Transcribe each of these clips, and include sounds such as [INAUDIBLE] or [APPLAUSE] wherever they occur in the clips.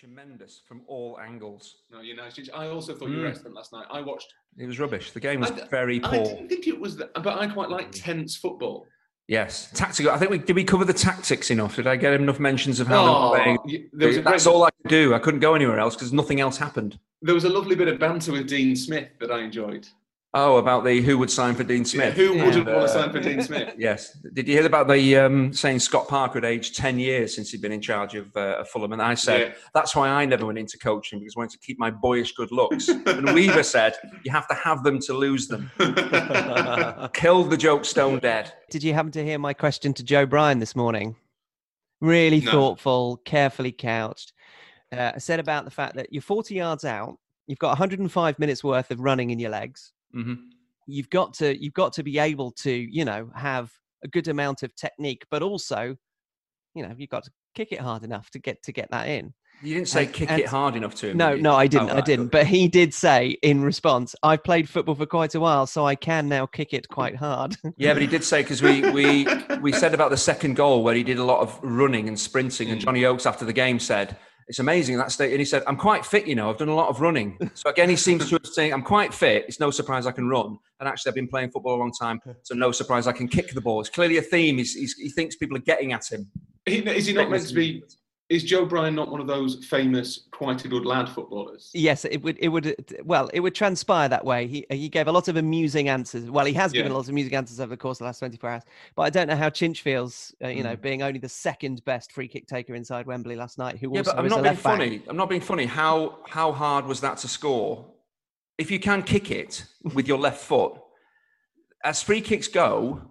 tremendous from all angles. No, you know, I also thought you were Mm. excellent last night. I watched. It was rubbish. The game was I very poor. I didn't think it was, that, but I quite like tense football. Yes, tactical. I think we did. We cover the tactics enough. Did I get enough mentions of how they Oh, were was That's great- all I could do. I couldn't go anywhere else because nothing else happened. There was a lovely bit of banter with Dean Smith that I enjoyed. Oh, about the who would sign for Dean Smith? Who wouldn't And, want uh, to sign for Dean Smith? Yes. Did you hear about the um, saying Scott Parker had aged 10 years since he'd been in charge of, uh, of Fulham? And I said, Yeah. that's why I never went into coaching because I wanted to keep my boyish good looks. [LAUGHS] and Weaver said, you have to have them to lose them. [LAUGHS] Killed the joke stone dead. Did you happen to hear my question to Joe Bryan this morning? Really No. thoughtful, carefully couched. Uh, I said about the fact that you're 40 yards out, you've got 105 minutes worth of running in your legs. Hmm You've got to you've got to be able to you know have a good amount of technique, but also, you know, you've got to kick it hard enough to get to get that in. You didn't say And- kick and- it hard enough to him. No, no, I didn't. Oh, I didn't. okay. But he did say in response, "I've played football for quite a while, so I can now kick it quite hard." Yeah, but he did say because we we [LAUGHS] we said about the second goal where he did a lot of running and sprinting, Mm. and Johnny Oakes after the game said it's amazing that state, and he said I'm quite fit, you know, I've done a lot of running. So again, he seems to have saying I'm quite fit. It's no surprise I can run, and actually I've been playing football a long time, so no surprise I can kick the ball. It's clearly a theme. He's, he's, he thinks people are getting at him. He- is he not meant to be? Is Joe Bryan not one of those famous, quite a good lad footballers? Yes, it would. It would. Well, it would transpire that way. He he gave a lot of amusing answers. Well, he has given Yeah. lots of amusing answers over the course of the last twenty four hours. But I don't know how Chinch feels. Uh, you know, Mm. being only the second best free kick taker inside Wembley last night. Who Yeah, also but I'm not being back. funny. I'm not being funny. How how hard was that to score? If you can kick it with your left foot, as free kicks go,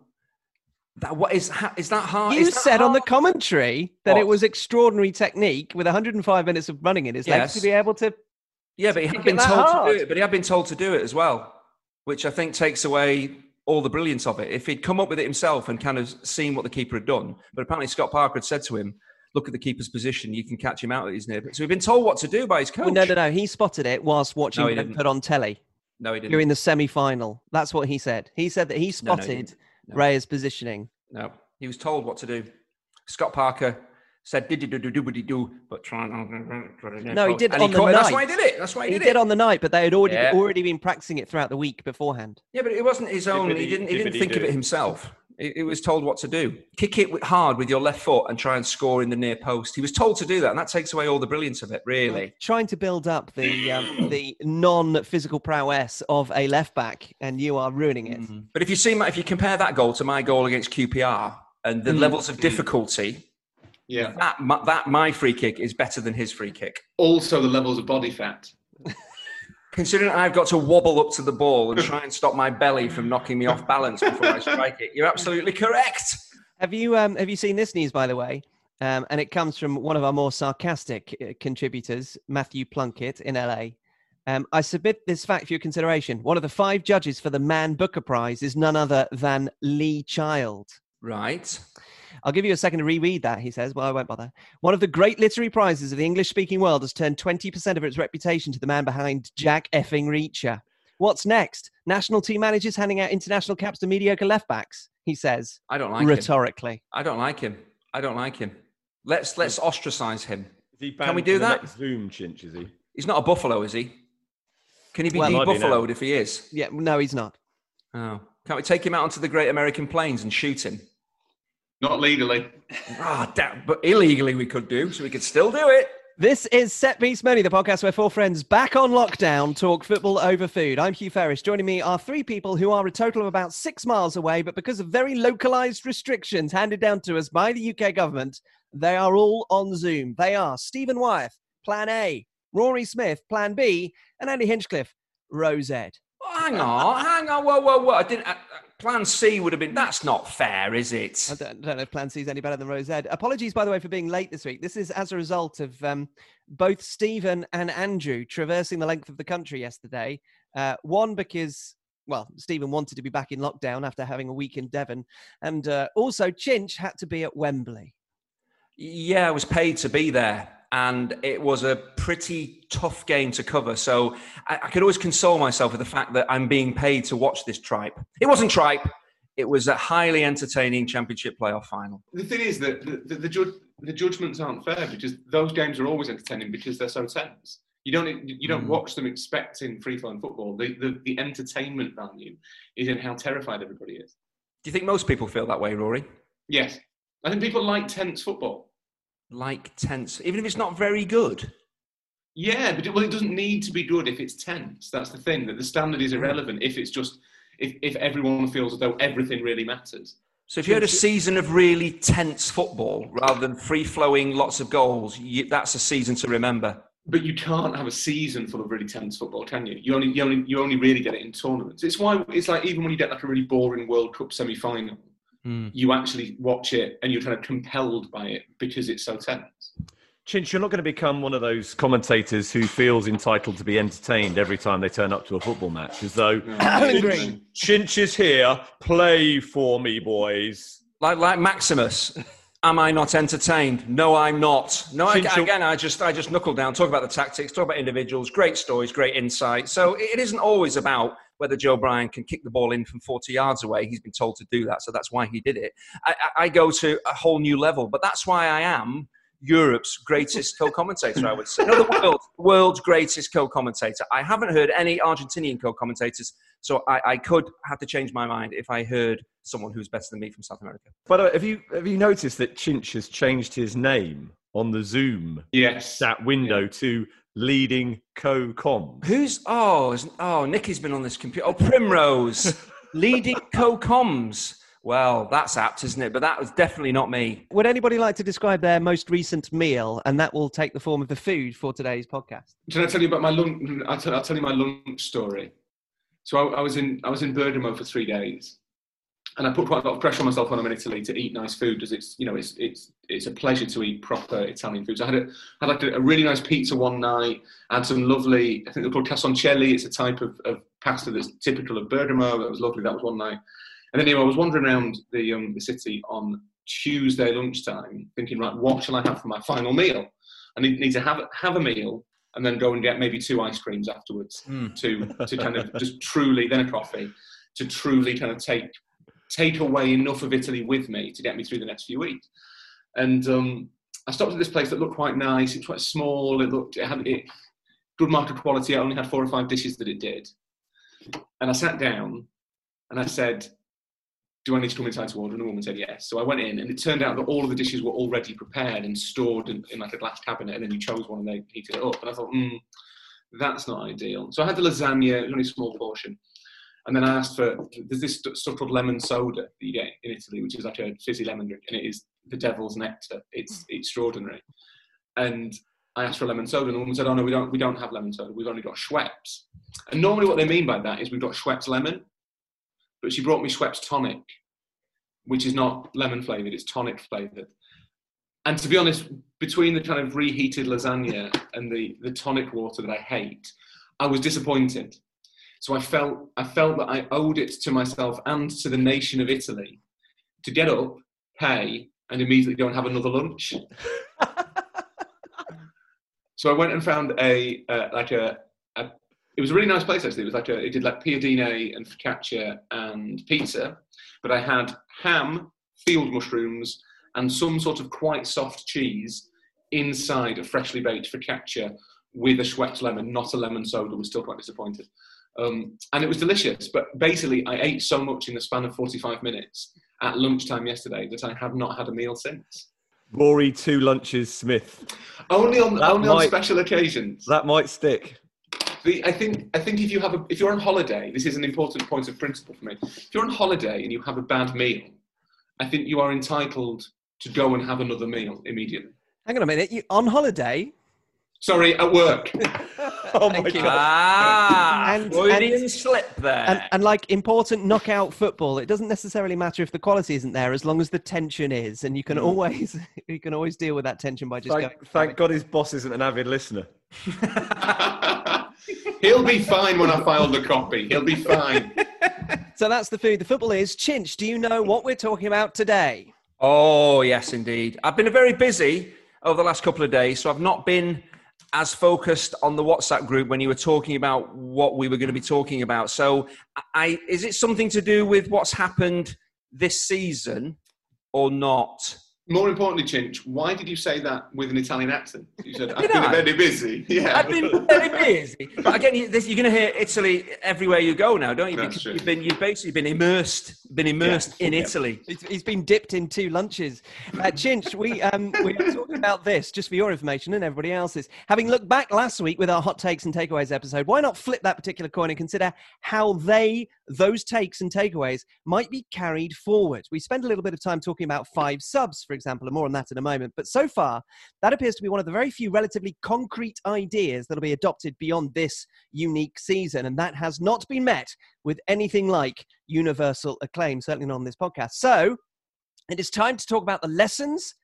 that what is is that hard? You that said on the commentary that it was extraordinary technique with 105 minutes of running in his legs to be able to. Yeah, but he had been told to do it. But he had been told to do it as well, which I think takes away all the brilliance of it. If he'd come up with it himself and kind of seen what the keeper had done, but apparently Scott Parker had said to him, "Look at the keeper's position. You can catch him out at his near." So he'd been told what to do by his coach. Well, no, no, no. He spotted it whilst watching didn't. put on telly no, he didn't. during the semi-final. That's what he said. He said that he No, no, spotted didn't. No. Raya's positioning. No, he was told what to do. Scott Parker said did do do do do do, but try and No, he did And on the caught- That's why he did it. That's why he, He did, did it. on the night, but they had already Yeah. already been practicing it throughout the week beforehand. Yeah, but it wasn't his own. He didn't. He didn't dippity think of it himself. It, it was told what to do. Kick it hard with your left foot and try and score in the near post. He was told to do that, and that takes away all the brilliance of it. Really. Trying to build up the um, the non-physical prowess of a left back, and you are ruining it. But if you see, my, if you compare that goal to my goal against QPR and the Mm. levels of difficulty, Yeah. that my, that my free kick is better than his free kick. Also, the levels of body fat. [LAUGHS] Considering I've got to wobble up to the ball and [LAUGHS] try and stop my belly from knocking me off balance before I strike it, you're absolutely correct. Have you um, have you seen this news by the way? Um, and it comes from one of our more sarcastic uh, contributors, Matthew Plunkett in LA. Um, I submit this fact for your consideration. One of the five judges for the Man Booker Prize is none other than Lee Child. Right. I'll give you a second to reread that, he says. Well, I won't bother. One of the great literary prizes of the English speaking world has turned 20% of its reputation to the man behind Jack effing Reacher. What's next? National team managers handing out international caps to mediocre left backs, he says, I don't like him. rhetorically. I don't like him. I don't like him. Let's let's ostracize him. Is he Can we do from the that? Next Zoom chinch, is he? He's not a buffalo, is he? Can he be Well, might de-buffaloed if he is? Yeah, no, he's not. Oh, can't we take him out onto the Great American Plains and shoot him? Not legally. Ah, damn, but illegally we could do, so we could still do it. This is Set Piece Menu, the podcast where four friends back on lockdown talk football over food. I'm Hugh Ferris. Joining me are three people who are a total of about six miles away, but because of very localized restrictions handed down to us by the UK government, they are all on Zoom. They are Stephen Wyeth, Plan A, Rory Smith, Plan B, and Andy Hinchcliffe, Rose Ed. Oh, hang on, hang on, whoa, whoa, whoa! I didn't. Uh, uh, plan C would have been. That's not fair, is I it? don't, don't know if Plan C is any better than Rose Ed. Apologies, by the way, for being late this week. This is as a result of um, both Stephen and Andrew traversing the length of the country yesterday. Uh, one, because, well, Stephen wanted to be back in lockdown after having a week in Devon. And uh, also, Chinch had to be at Wembley. Yeah, I was paid to be there, and it was a pretty tough game to cover. So I, I could always console myself with the fact that I'm being paid to watch this tripe. It wasn't tripe. it was a highly entertaining championship playoff final. The thing is that the, the, the, ju- the judgments aren't fair because those games are always entertaining because they're so tense. You don't you don't Mm. watch them expecting free flowing football. The, the the entertainment value is in how terrified everybody is. Do you think most people feel that way, Rory? Yes, I think people like tense football. Like tense, even if it's not very good. Yeah, but it, well, it doesn't need to be good if it's tense. That's the thing. That the standard is hmm. irrelevant if it's just if, if everyone feels as though everything really matters. So if you had a season of really tense football rather than free flowing, lots of goals, you, that's a season to remember. But you can't have a season full of really tense football, can you? You only you only you only really get it in tournaments. It's why it's like even when you get like a really boring World Cup semi final, Hmm. you actually watch it and you're kind of compelled by it because it's so tense. Chinch, you're not going to become one of those commentators who feels entitled to be entertained every time they turn up to a football match, as though Alan Chinch- Green. Chinch is here, play for me, boys. Like like Maximus. Am I not entertained? No, I'm not. No, I, again, I just I just knuckle down, talk about the tactics, talk about individuals, great stories, great insight. So it it isn't always about whether Joe Bryan can kick the ball in from 40 yards away. He's been told to do that, so that's why he did it. I, I I go to a whole new level, but that's why I am Europe's greatest co-commentator. I would say, no, the world, world's greatest co-commentator. I haven't heard any Argentinian co-commentators, so I, I could have to change my mind if I heard someone who's better than me from South America. By the way, have you have you noticed that Chinch has changed his name on the Zoom Yes. that window to leading co-com? Who's oh is- oh Nicky's been on this computer. Oh Primrose, [LAUGHS] leading co-coms. Well, that's apt, isn't it? But that was definitely not me. Would anybody like to describe their most recent meal? And that will take the form of the food for today's podcast. Can I tell you about my lunch? I'll tell, I'll tell you my lunch story. So I, I was in I was in Bergamo for three days, and I put quite a lot of pressure on myself when I'm in Italy to eat nice food, because it's you know it's it's it's a pleasure to eat proper Italian food. So I had a had like a, a really nice pizza one night. Had some lovely I think they're called casoncelli. It's a type of, of pasta that's typical of Bergamo. That was lovely. That was one night. And then anyway, I was wandering around the um, the city on Tuesday lunchtime, thinking, right, what shall I have for my final meal? I need, need to have have a meal and then go and get maybe two ice creams afterwards Mm. to to kind of [LAUGHS] just truly then a coffee to truly kind of take take away enough of Italy with me to get me through the next few weeks. And um, I stopped at this place that looked quite nice. It was quite small. It looked it had it good market quality. I only had four or five dishes that it did. And I sat down and I said, do I need to come inside to order? And the woman said yes. So I went in, and it turned out that all of the dishes were already prepared and stored in, in like a glass cabinet, and then you chose one and they heated it up. And I thought, hmm, that's not ideal. So I had the lasagna, it was only a small portion. And then I asked for, there's this st- stuff called lemon soda that you get in Italy, which is like a fizzy lemon drink, and it is the devil's nectar. It's mm. extraordinary. And I asked for lemon soda, and the woman said, "Oh no, we don't. We don't have lemon soda. We've only got Schweppes." And normally, what they mean by that is we've got Schweppes lemon, but she brought me Schweppes tonic, which is not lemon flavored; it's tonic flavored. And to be honest, between the kind of reheated lasagna and the the tonic water that I hate, I was disappointed. So I felt I felt that I owed it to myself and to the nation of Italy to get up, pay, and immediately go and have another lunch. So I went and found a uh, like a, a it was a really nice place actually. It was like a it did like piadine and focaccia and pizza, but I had ham, field mushrooms, and some sort of quite soft cheese inside a freshly baked focaccia with a Schweppes lemon, not a lemon soda. Was still quite disappointed. Um, and it was delicious, but basically I ate so much in the span of 45 minutes at lunchtime yesterday that I have not had a meal since. Rory two lunches Smith. Only on That only on special occasions. That might stick. The, I think I think if you have a if you're on holiday, this is an important point of principle for me. If you're on holiday and you have a bad meal, I think you are entitled to go and have another meal immediately. Hang on a minute. You on holiday? Sorry, at work. [LAUGHS] Oh my Thank you. god. Ah, And- Freudian and- slip there. And, and like important knockout football, it doesn't necessarily matter if the quality isn't there, as long as the tension is, and you can always [LAUGHS] you can always deal with that tension by just going. Thank, thank God his boss isn't an avid listener. [LAUGHS] He'll be fine when I file the copy. He'll be fine. So that's the food. The football is Chinch. Do you know what we're talking about today? Oh, yes, indeed. I've been very busy over the last couple of days, so I've not been as focused on the WhatsApp group when you were talking about what we were going to be talking about. So, I is it something to do with what's happened this season or not? More importantly, Chinch, why did you say that with an Italian accent? You said, I've been I? very busy. Yeah. I've been very busy. But again, this- you're going to hear Italy everywhere you go now, don't you? That's Because true. you've been you've basically been immersed, been immersed in Yeah. Italy. He's, he's been dipped in two lunches. Uh, Chinch, we um, we were talking about this just for your information and everybody else's. Having looked back last week with our hot takes and takeaways episode, why not flip that particular coin and consider how they, those takes and takeaways, might be carried forward? We spend a little bit of time talking about five subs, for example, and more on that in a moment. But so far, that appears to be one of the very few relatively concrete ideas that'll be adopted beyond this unique season, and that has not been met with anything like universal acclaim, certainly not on this podcast. So it is time to talk about the lessons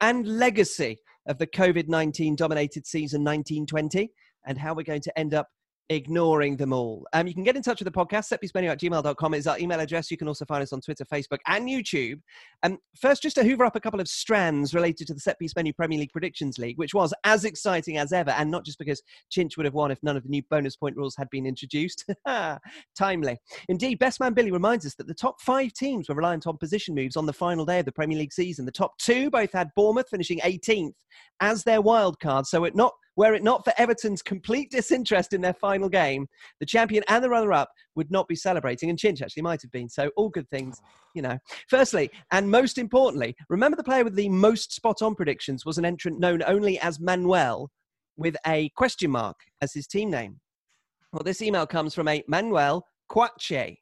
and legacy of the COVID 19 dominated season 1920 and how we're going to end up ignoring them all. Um, you can get in touch with the podcast, setpiecemenu at gmail.com is our email address. You can also find us on Twitter, Facebook, and YouTube. Um, first, just to hoover up a couple of strands related to the Set Piece Menu Premier League Predictions League, which was as exciting as ever, and not just because Chinch would have won if none of the new bonus point rules had been introduced. [LAUGHS] Timely. Indeed, Best Man Billy reminds us that the top five teams were reliant on position moves on the final day of the Premier League season. The top two both had Bournemouth finishing 18th as their wild card. So it not were it not for Everton's complete disinterest in their final game, the champion and the runner-up would not be celebrating, and Chinch actually might have been. So all good things, you know. Firstly, and most importantly, remember the player with the most spot-on predictions was an entrant known only as Manuel, with a question mark as his team name. Well, this email comes from a Manuel Quache.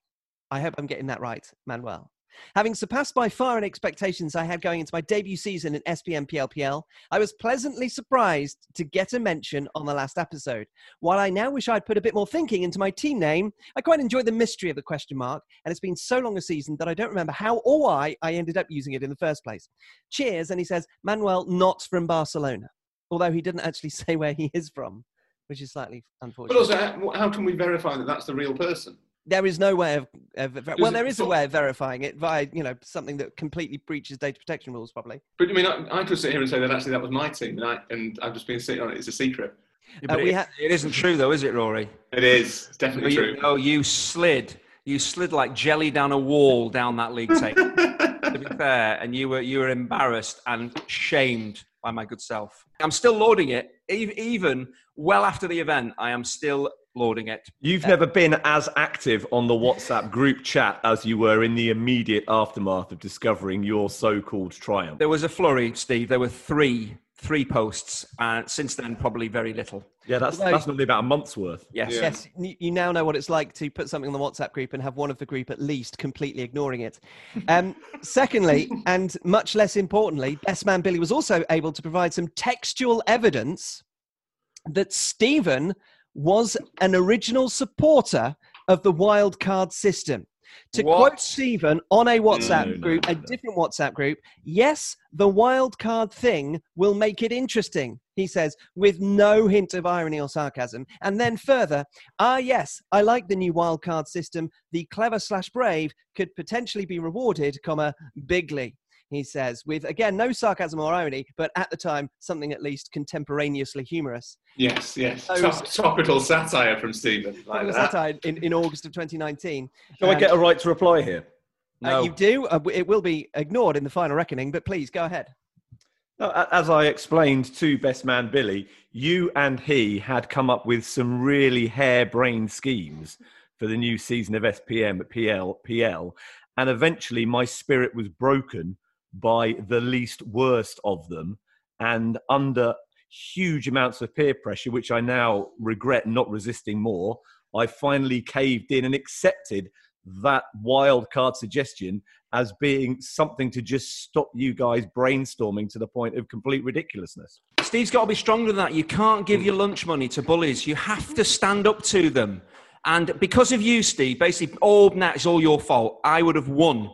I hope I'm getting that right, Manuel. Having surpassed by far any expectations I had going into my debut season in SPM PLPL, I was pleasantly surprised to get a mention on the last episode. While I now wish I'd put a bit more thinking into my team name, I quite enjoyed the mystery of the question mark, and it's been so long a season that I don't remember how or why I ended up using it in the first place. Cheers, and he says, Manuel, not from Barcelona, although he didn't actually [LAUGHS] say where he is from, which is slightly unfortunate. But also, how can we verify that that's the real person? There is no way of, of ver- well, there is a way of verifying it via, you know, something that completely breaches data protection rules, probably. But I mean, I, I could sit here and say that actually that was my team, and, I, and I've just been sitting on it. It's a secret. Yeah, but Uh, we it- ha- it isn't true, though, is it, Rory? It is. It's definitely you, true. no, you slid. You slid like jelly down a wall down that league table. to be [LAUGHS] fair, and you were you were embarrassed and shamed by my good self. I'm still lauding it, E- even well after the event. I am still lauding it. You've never been as active on the WhatsApp group chat as you were in the immediate aftermath of discovering your so-called triumph. There was a flurry, Steve. There were three three posts, and since then, probably very little. Yeah, that's Although- that's normally about a month's worth. Yes. Yeah. Yes, you you now know what it's like to put something on the WhatsApp group and have one of the group at least completely ignoring it. Um, [LAUGHS] secondly, and much less importantly, Best Man Billy was also able to provide some textual evidence that Stephen was an original supporter of the wild card system. To What? quote Stephen on a WhatsApp No, no, group, no, a different WhatsApp group, yes, the wild card thing will make it interesting, he says, with no hint of irony or sarcasm. And then further, ah, yes, I like the new wild card system. The clever slash brave could potentially be rewarded, comma, bigly. He says, with again no sarcasm or irony, but at the time something at least contemporaneously humorous. Yes, yes. Those- Top, topical satire from Stephen. Like It was that. satire in, in August of 2019. Do I Um, get a right to reply here? uh, No. you do. Uh, it will be ignored in the final reckoning, but please go ahead. No, As I explained to Best Man Billy, you and he had come up with some really harebrained schemes for the new season of SPM at PL, PL, and eventually my spirit was broken by the least worst of them, and under huge amounts of peer pressure, which I now regret not resisting more, I finally caved in and accepted that wild card suggestion as being something to just stop you guys brainstorming to the point of complete ridiculousness. Steve's got to be stronger than that. You can't give your lunch money to bullies. You have to stand up to them. And because of you, Steve, basically, all that is all your fault. I would have won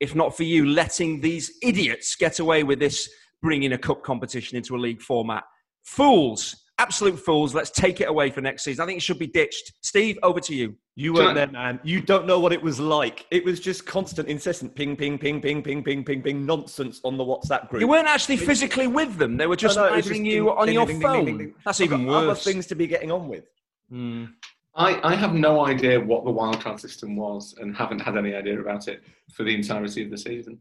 if not for you letting these idiots get away with this bringing a cup competition into a league format. Fools, absolute fools. Let's take it away for next season. I think it should be ditched. Steve, over to you. You weren't there, man. You don't know what it was like. It was just constant, incessant ping, ping, ping, ping, ping, ping, ping, ping nonsense on the WhatsApp group. You weren't actually physically with them. They were just No, no, it just you ding, on ding, your ding, ding, ding, ding, phone. ding. That's I've even got Other things to be getting on with. Hmm. I, I have no idea what the wildcard system was and haven't had any idea about it. for the entirety of the season.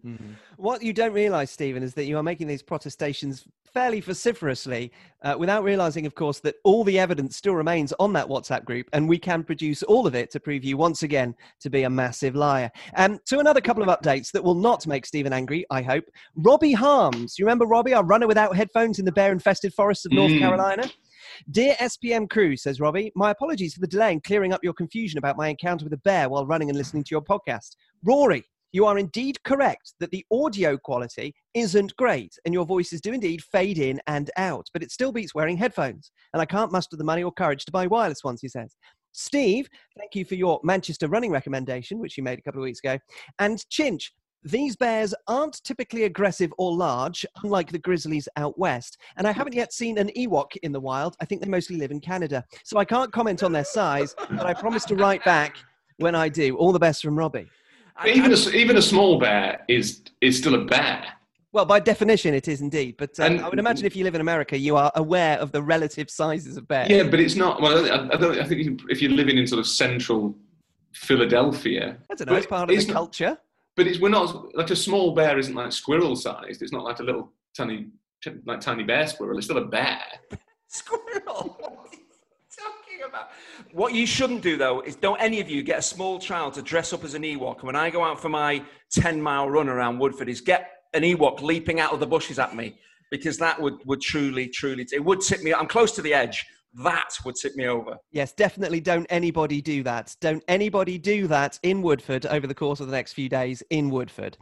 What you don't realise, Stephen, is that you are making these protestations fairly vociferously uh, without realising, of course, that all the evidence still remains on that WhatsApp group and we can produce all of it to prove you once again to be a massive liar. Um, to another couple of updates that will not make Stephen angry, I hope. Robbie Harms, you remember Robbie, our runner without headphones in the bear infested forests of North Mm. Carolina? Dear SPM crew, says Robbie, my apologies for the delay in clearing up your confusion about my encounter with a bear while running and listening to your podcast. Rory, you are indeed correct that the audio quality isn't great and your voices do indeed fade in and out, but it still beats wearing headphones. And I can't muster the money or courage to buy wireless ones, he says. Steve, thank you for your Manchester running recommendation, which you made a couple of weeks ago. And Chinch, these bears aren't typically aggressive or large, unlike the grizzlies out west. And I haven't yet seen an Ewok in the wild. I think they mostly live in Canada. So I can't comment on their size, but I promise to write back when I do. All the best from Robbie. But even a, even a small bear is is still a bear. Well, by definition, it is indeed. But um, And- I would imagine if you live in America, you are aware of the relative sizes of bears. Yeah, but it's not. Well, I, I, don't, I think if you're living in sort of central Philadelphia, I don't know. It's part of the not- culture. But it's we're not like a small bear isn't like squirrel sized. It's not like a little tiny like tiny bear squirrel. It's still a bear. [LAUGHS] Squirrel. [LAUGHS] What are you talking about? What you shouldn't do though is don't any of you get a small child to dress up as an Ewok. And when I go out for my 10 mile run around Woodford, is get an Ewok leaping out of the bushes at me because that would, would truly, truly, it would tip me. I'm close to the edge. That would tip me over. Yes, definitely don't anybody do that. Don't anybody do that in Woodford over the course of the next few days in Woodford.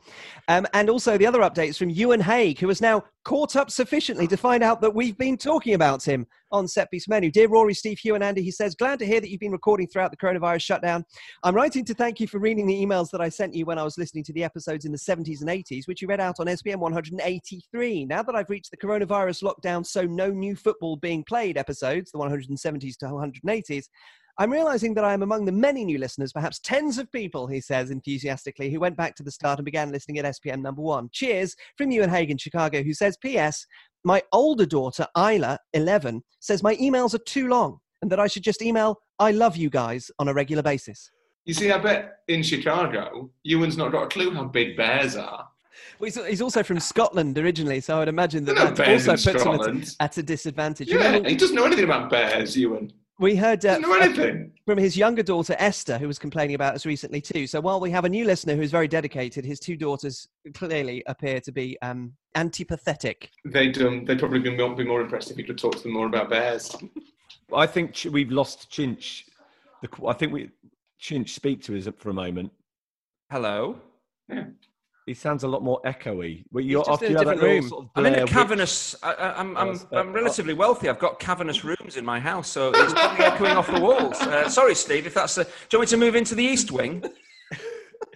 Um, and also the other updates from Ewan Haig, who has now caught up sufficiently to find out that we've been talking about him on Set Piece Menu. Dear Rory, Steve, Hugh, and Andy, he says, glad to hear that you've been recording throughout the coronavirus shutdown. I'm writing to thank you for reading the emails that I sent you when I was listening to the episodes in the 70s and 80s, which you read out on SPM 183. Now that I've reached the coronavirus lockdown, so no new football being played episodes, the 170s to 180s, I'm realizing that I am among the many new listeners, perhaps tens of people, he says enthusiastically, who went back to the start and began listening at SPM number one. Cheers from Ewan Haig in Chicago, who says, P.S. My older daughter, Isla, 11, says my emails are too long and that I should just email, I love you guys on a regular basis. You see, I bet in Chicago, Ewan's not got a clue how big bears are. Well, he's, he's also from Scotland originally, so I would imagine that that also puts him at a, at a disadvantage. You Yeah, he doesn't know anything about bears, Ewan. We heard uh, know anything. from his younger daughter Esther, who was complaining about us recently too. So while we have a new listener who is very dedicated, his two daughters clearly appear to be um, antipathetic. They'd um, they'd probably be more, be more impressed if you could talk to them more about bears. I think Ch- we've lost Chinch. The, I think we Chinch speak to us for a moment. Hello. He sounds a lot more echoey. Well, you're just in a you had different room. sort of I'm in Blair a Witch- cavernous. I, I, I'm, I'm, I'm relatively wealthy. I've got cavernous rooms in my house, so it's probably echoing off the walls. Uh, sorry, Steve. If that's the, do you want me to move into the east wing,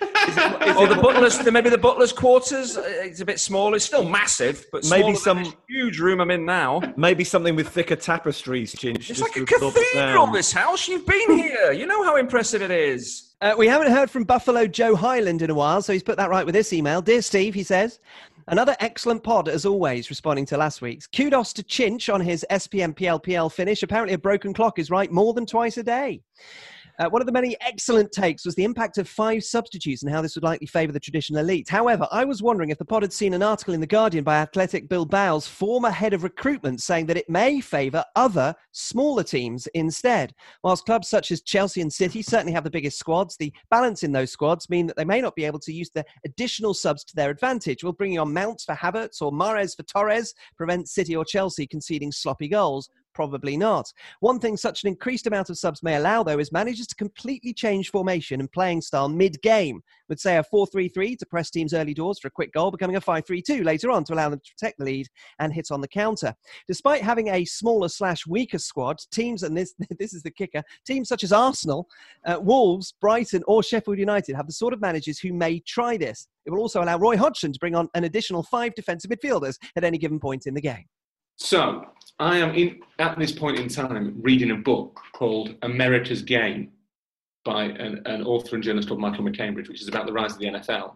[LAUGHS] or the butler's? Maybe the butler's quarters. Uh, It's a bit smaller. It's still massive, but Maybe some- huge room I'm in now. Maybe something with thicker tapestries, Chinch. It's just like a to absorb the cathedral. This house. You've been here. You know how impressive it is. Uh, we haven't heard from Buffalo Joe Highland in a while, so he's put that right with this email. Dear Steve, he says, another excellent pod as always, responding to last week's. Kudos to Chinch on his SPM PLPL finish. Apparently, a broken clock is right more than twice a day. Uh, one of the many excellent takes was the impact of five substitutes and how this would likely favour the traditional elite. However, I was wondering if the pod had seen an article in The Guardian by Athletic Bilbao's former head of recruitment saying that it may favour other smaller teams instead. Whilst clubs such as Chelsea and City certainly have the biggest squads, the balance in those squads mean that they may not be able to use the additional subs to their advantage. Will bringing on Mounts for Havertz or Mahrez for Torres prevent City or Chelsea conceding sloppy goals? Probably not. One thing such an increased amount of subs may allow, though, is managers to completely change formation and playing style mid game. With, say, a 4 3 3 to press teams' early doors for a quick goal, becoming a 5 3 2 later on to allow them to protect the lead and hit on the counter. Despite having a smaller slash weaker squad, teams, and this, [LAUGHS] this is the kicker, teams such as Arsenal, uh, Wolves, Brighton, or Sheffield United have the sort of managers who may try this. It will also allow Roy Hodgson to bring on an additional five defensive midfielders at any given point in the game. So I am in at this point in time reading a book called America's Game by an, an author and journalist called Michael MacCambridge, which is about the rise of the NFL.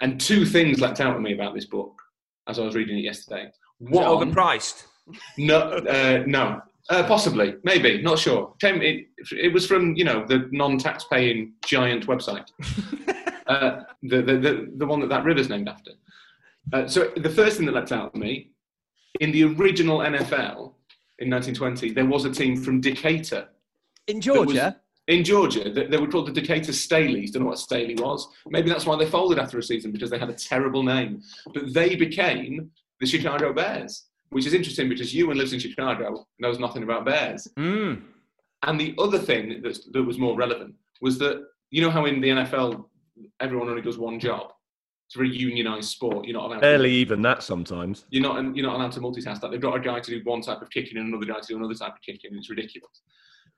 And two things leapt out at me about this book as I was reading it yesterday. One, overpriced? no, uh, no, uh, possibly, maybe, not sure. Came, it, it was from you know the non-tax-paying giant website. [LAUGHS] uh, the, the, the, the one that that river's named after. Uh, so the first thing that leapt out at me, in the original NFL in 1920, there was a team from Decatur. In Georgia? in Georgia, they, they were called the Decatur Staleys. Don't know what Staley was. Maybe that's why they folded after a season because they had a terrible name. But they became the Chicago Bears, which is interesting because Ewan lives in Chicago, knows nothing about bears. Mm. And the other thing that, that was more relevant was that you know how in the NFL everyone only does one job. It's a unionized sport. You're not allowed. Barely To, even that sometimes. you're not. You're not allowed to multitask. That they've got a guy to do one type of kicking and another guy to do another type of kicking. It's ridiculous.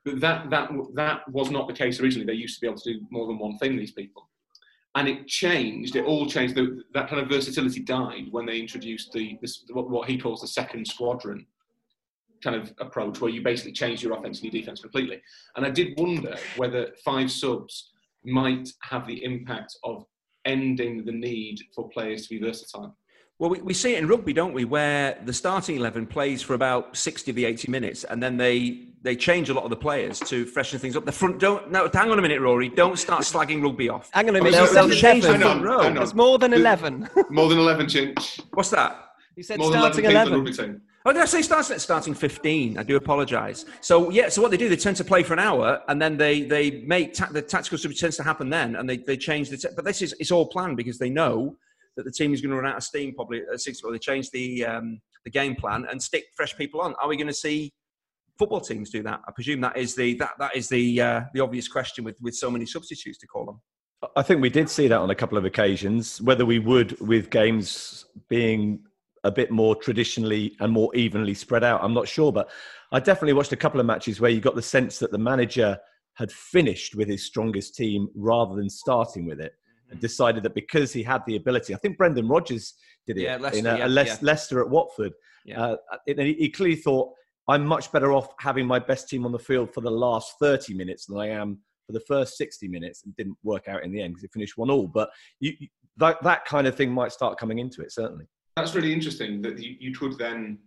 But that that that was not the case originally. They used to be able to do more than one thing. These people, and it changed. It all changed. The, that kind of versatility died when they introduced the this, what, what he calls the second squadron kind of approach, where you basically change your offense and your defense completely. And I did wonder whether five subs might have the impact of ending the need for players to be versatile. Well, we, we see it in rugby, don't we? Where the starting eleven plays for about sixty of the eighty minutes, and then they they change a lot of the players to freshen things up. The front don't no. Hang on a minute, Rory. Don't start slagging rugby off. Hang on a Oh, minute. so You said that's- change the eleven. hang on, front row. hang. It's more than 11. More than 11 chinch. What's that? You said More than 11 starting people in the 11. Oh, did I say starting starting fifteen? I do apologise. So yeah, so what they do, they tend to play for an hour, and then they they make ta- the tactical switch tends to happen then, and they they change the. T- but this is it's all planned because they know that the team is going to run out of steam probably at six. Or they change the um, the game plan and stick fresh people on. Are we going to see football teams do that? I presume that is the that that is the uh, the obvious question with with so many substitutes to call them. I think we did see that on a couple of occasions. Whether we would with games being a bit more traditionally and more evenly spread out, I'm not sure. But I definitely watched a couple of matches where you got the sense that the manager had finished with his strongest team rather than starting with it and decided that because he had the ability, I think Brendan Rodgers did it Yeah, Leicester, in a, yeah, a yeah. Leicester at Watford. Uh, and he, he clearly thought, I'm much better off having my best team on the field for the last 30 minutes than I am for the first 60 minutes and didn't work out in the end because it finished one all. But you, you- that, that kind of thing might start coming into it, certainly. That's really interesting that you, you could then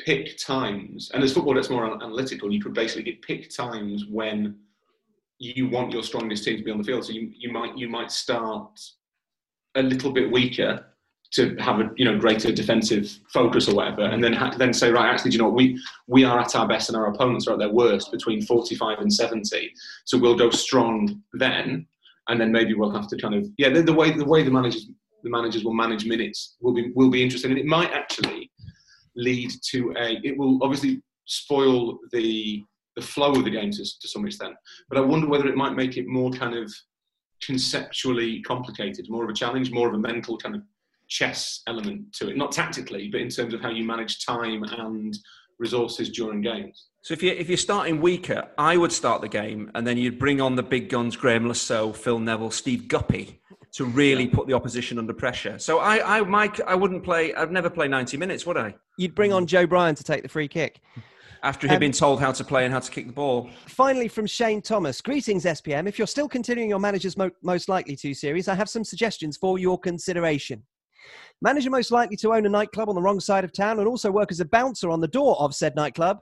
pick times, and as football gets more analytical, you could basically get pick times when you want your strongest team to be on the field. So you, you might you might start a little bit weaker to have a you know greater defensive focus or whatever, and then ha- then say right, actually, do you know what we we are at our best and our opponents are at their worst between forty five and seventy, so we'll go strong then, and then maybe we'll have to kind of yeah the, the way the way the managers the managers will manage minutes will be will be interesting, and it might actually lead to a. It will obviously spoil the the flow of the game to, to some extent, but I wonder whether it might make it more kind of conceptually complicated, more of a challenge, more of a mental kind of chess element to it. Not tactically, but in terms of how you manage time and resources during games. So if you if you're starting weaker, I would start the game, and then you'd bring on the big guns: Graeme Le Saux, Phil Neville, Steve Guppy, to really put the opposition under pressure. So I I Mike, I wouldn't play. I'd never play 90 minutes, would I? You'd bring on Joe Bryan to take the free kick. [LAUGHS] After he'd Um, been told how to play and how to kick the ball. Finally, from Shane Thomas. Greetings, SPM. If you're still continuing your Manager's Mo- Most Likely to series, I have some suggestions for your consideration. Manager most likely to own a nightclub on the wrong side of town and also work as a bouncer on the door of said nightclub,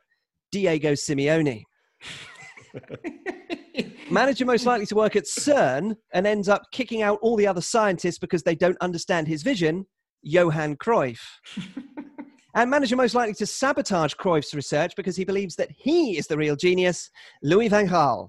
Diego Simeone. [LAUGHS] Manager most likely to work at CERN and ends up kicking out all the other scientists because they don't understand his vision, Johan Cruyff. [LAUGHS] and manager most likely to sabotage Cruyff's research because he believes that he is the real genius, Louis Van Gaal.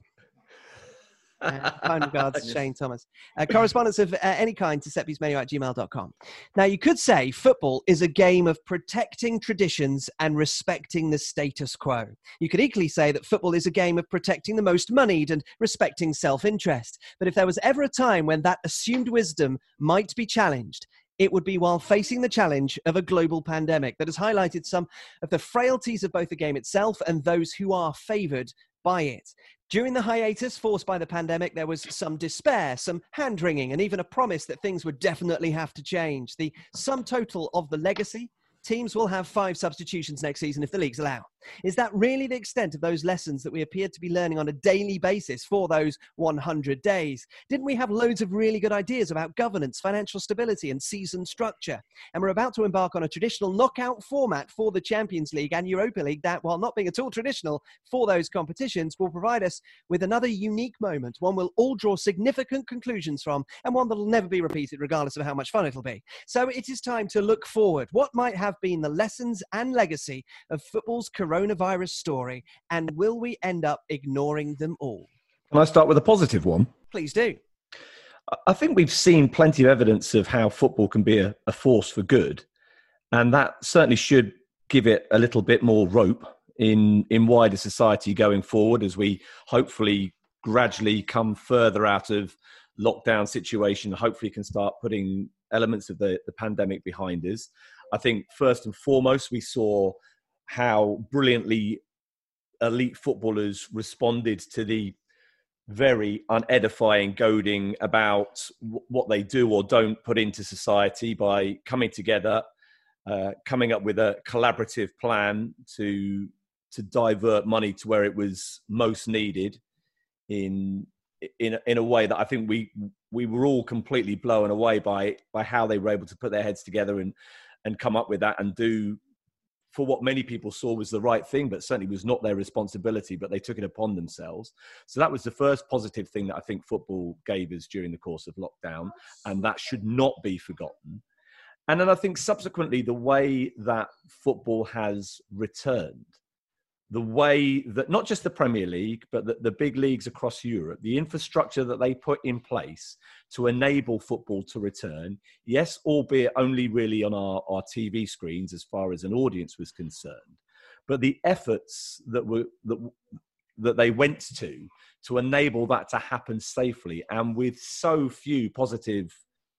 Uh, kind regards, [LAUGHS] Shane Thomas. Uh, correspondence of uh, any kind to setpiecemenu at gmail.com. Now, you could say football is a game of protecting traditions and respecting the status quo. You could equally say that football is a game of protecting the most moneyed and respecting self interest. But if there was ever a time when that assumed wisdom might be challenged, it would be while facing the challenge of a global pandemic that has highlighted some of the frailties of both the game itself and those who are favoured by it. During the hiatus forced by the pandemic, there was some despair, some hand wringing, and even a promise that things would definitely have to change. The sum total of the legacy teams will have five substitutions next season if the leagues allow. Is that really the extent of those lessons that we appeared to be learning on a daily basis for those 100 days? Didn't we have loads of really good ideas about governance, financial stability, and season structure? And we're about to embark on a traditional knockout format for the Champions League and Europa League that, while not being at all traditional for those competitions, will provide us with another unique moment, one we'll all draw significant conclusions from, and one that'll never be repeated, regardless of how much fun it'll be. So it is time to look forward. What might have been the lessons and legacy of football's coronavirus story, and will we end up ignoring them all? Can I start with a positive one? Please do. I think we've seen plenty of evidence of how football can be a, a force for good, and that certainly should give it a little bit more rope in in wider society going forward as we hopefully gradually come further out of lockdown situation hopefully can start putting elements of the, the pandemic behind us i think first and foremost we saw how brilliantly elite footballers responded to the very unedifying goading about what they do or don't put into society by coming together uh, coming up with a collaborative plan to to divert money to where it was most needed in in in a way that I think we we were all completely blown away by by how they were able to put their heads together and and come up with that and do for what many people saw was the right thing, but certainly was not their responsibility, but they took it upon themselves. So that was the first positive thing that I think football gave us during the course of lockdown, and that should not be forgotten. And then I think subsequently, the way that football has returned the way that not just the Premier League, but the, the, big leagues across Europe, the infrastructure that they put in place to enable football to return, yes, albeit only really on our, our TV screens as far as an audience was concerned, but the efforts that were that, that they went to to enable that to happen safely and with so few positive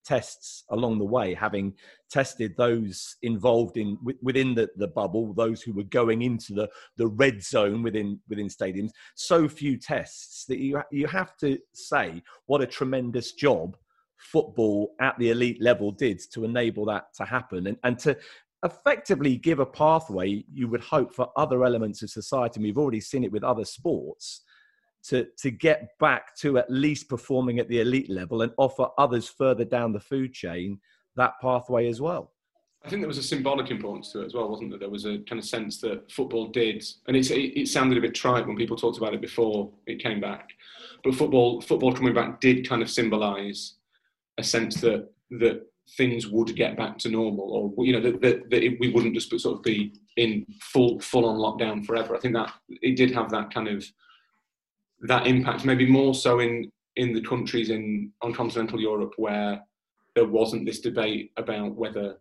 tests along the way, having tested those involved in within the, the bubble, those who were going into the, the red zone within within stadiums. So few tests that you you have to say what a tremendous job football at the elite level did to enable that to happen and, and to effectively give a pathway you would hope for other elements of society. And we've already seen it with other sports to, to get back to at least performing at the elite level and offer others further down the food chain that pathway as well. I think there was a symbolic importance to it as well, wasn't there? There was a kind of sense that football did, and it, it sounded a bit trite when people talked about it before it came back, but football, football coming back did kind of symbolise a sense that that things would get back to normal, or you know that, that, that it, we wouldn't just sort of be in full full on lockdown forever. I think that it did have that kind of that impact, maybe more so in in the countries in on continental Europe where there wasn't this debate about whether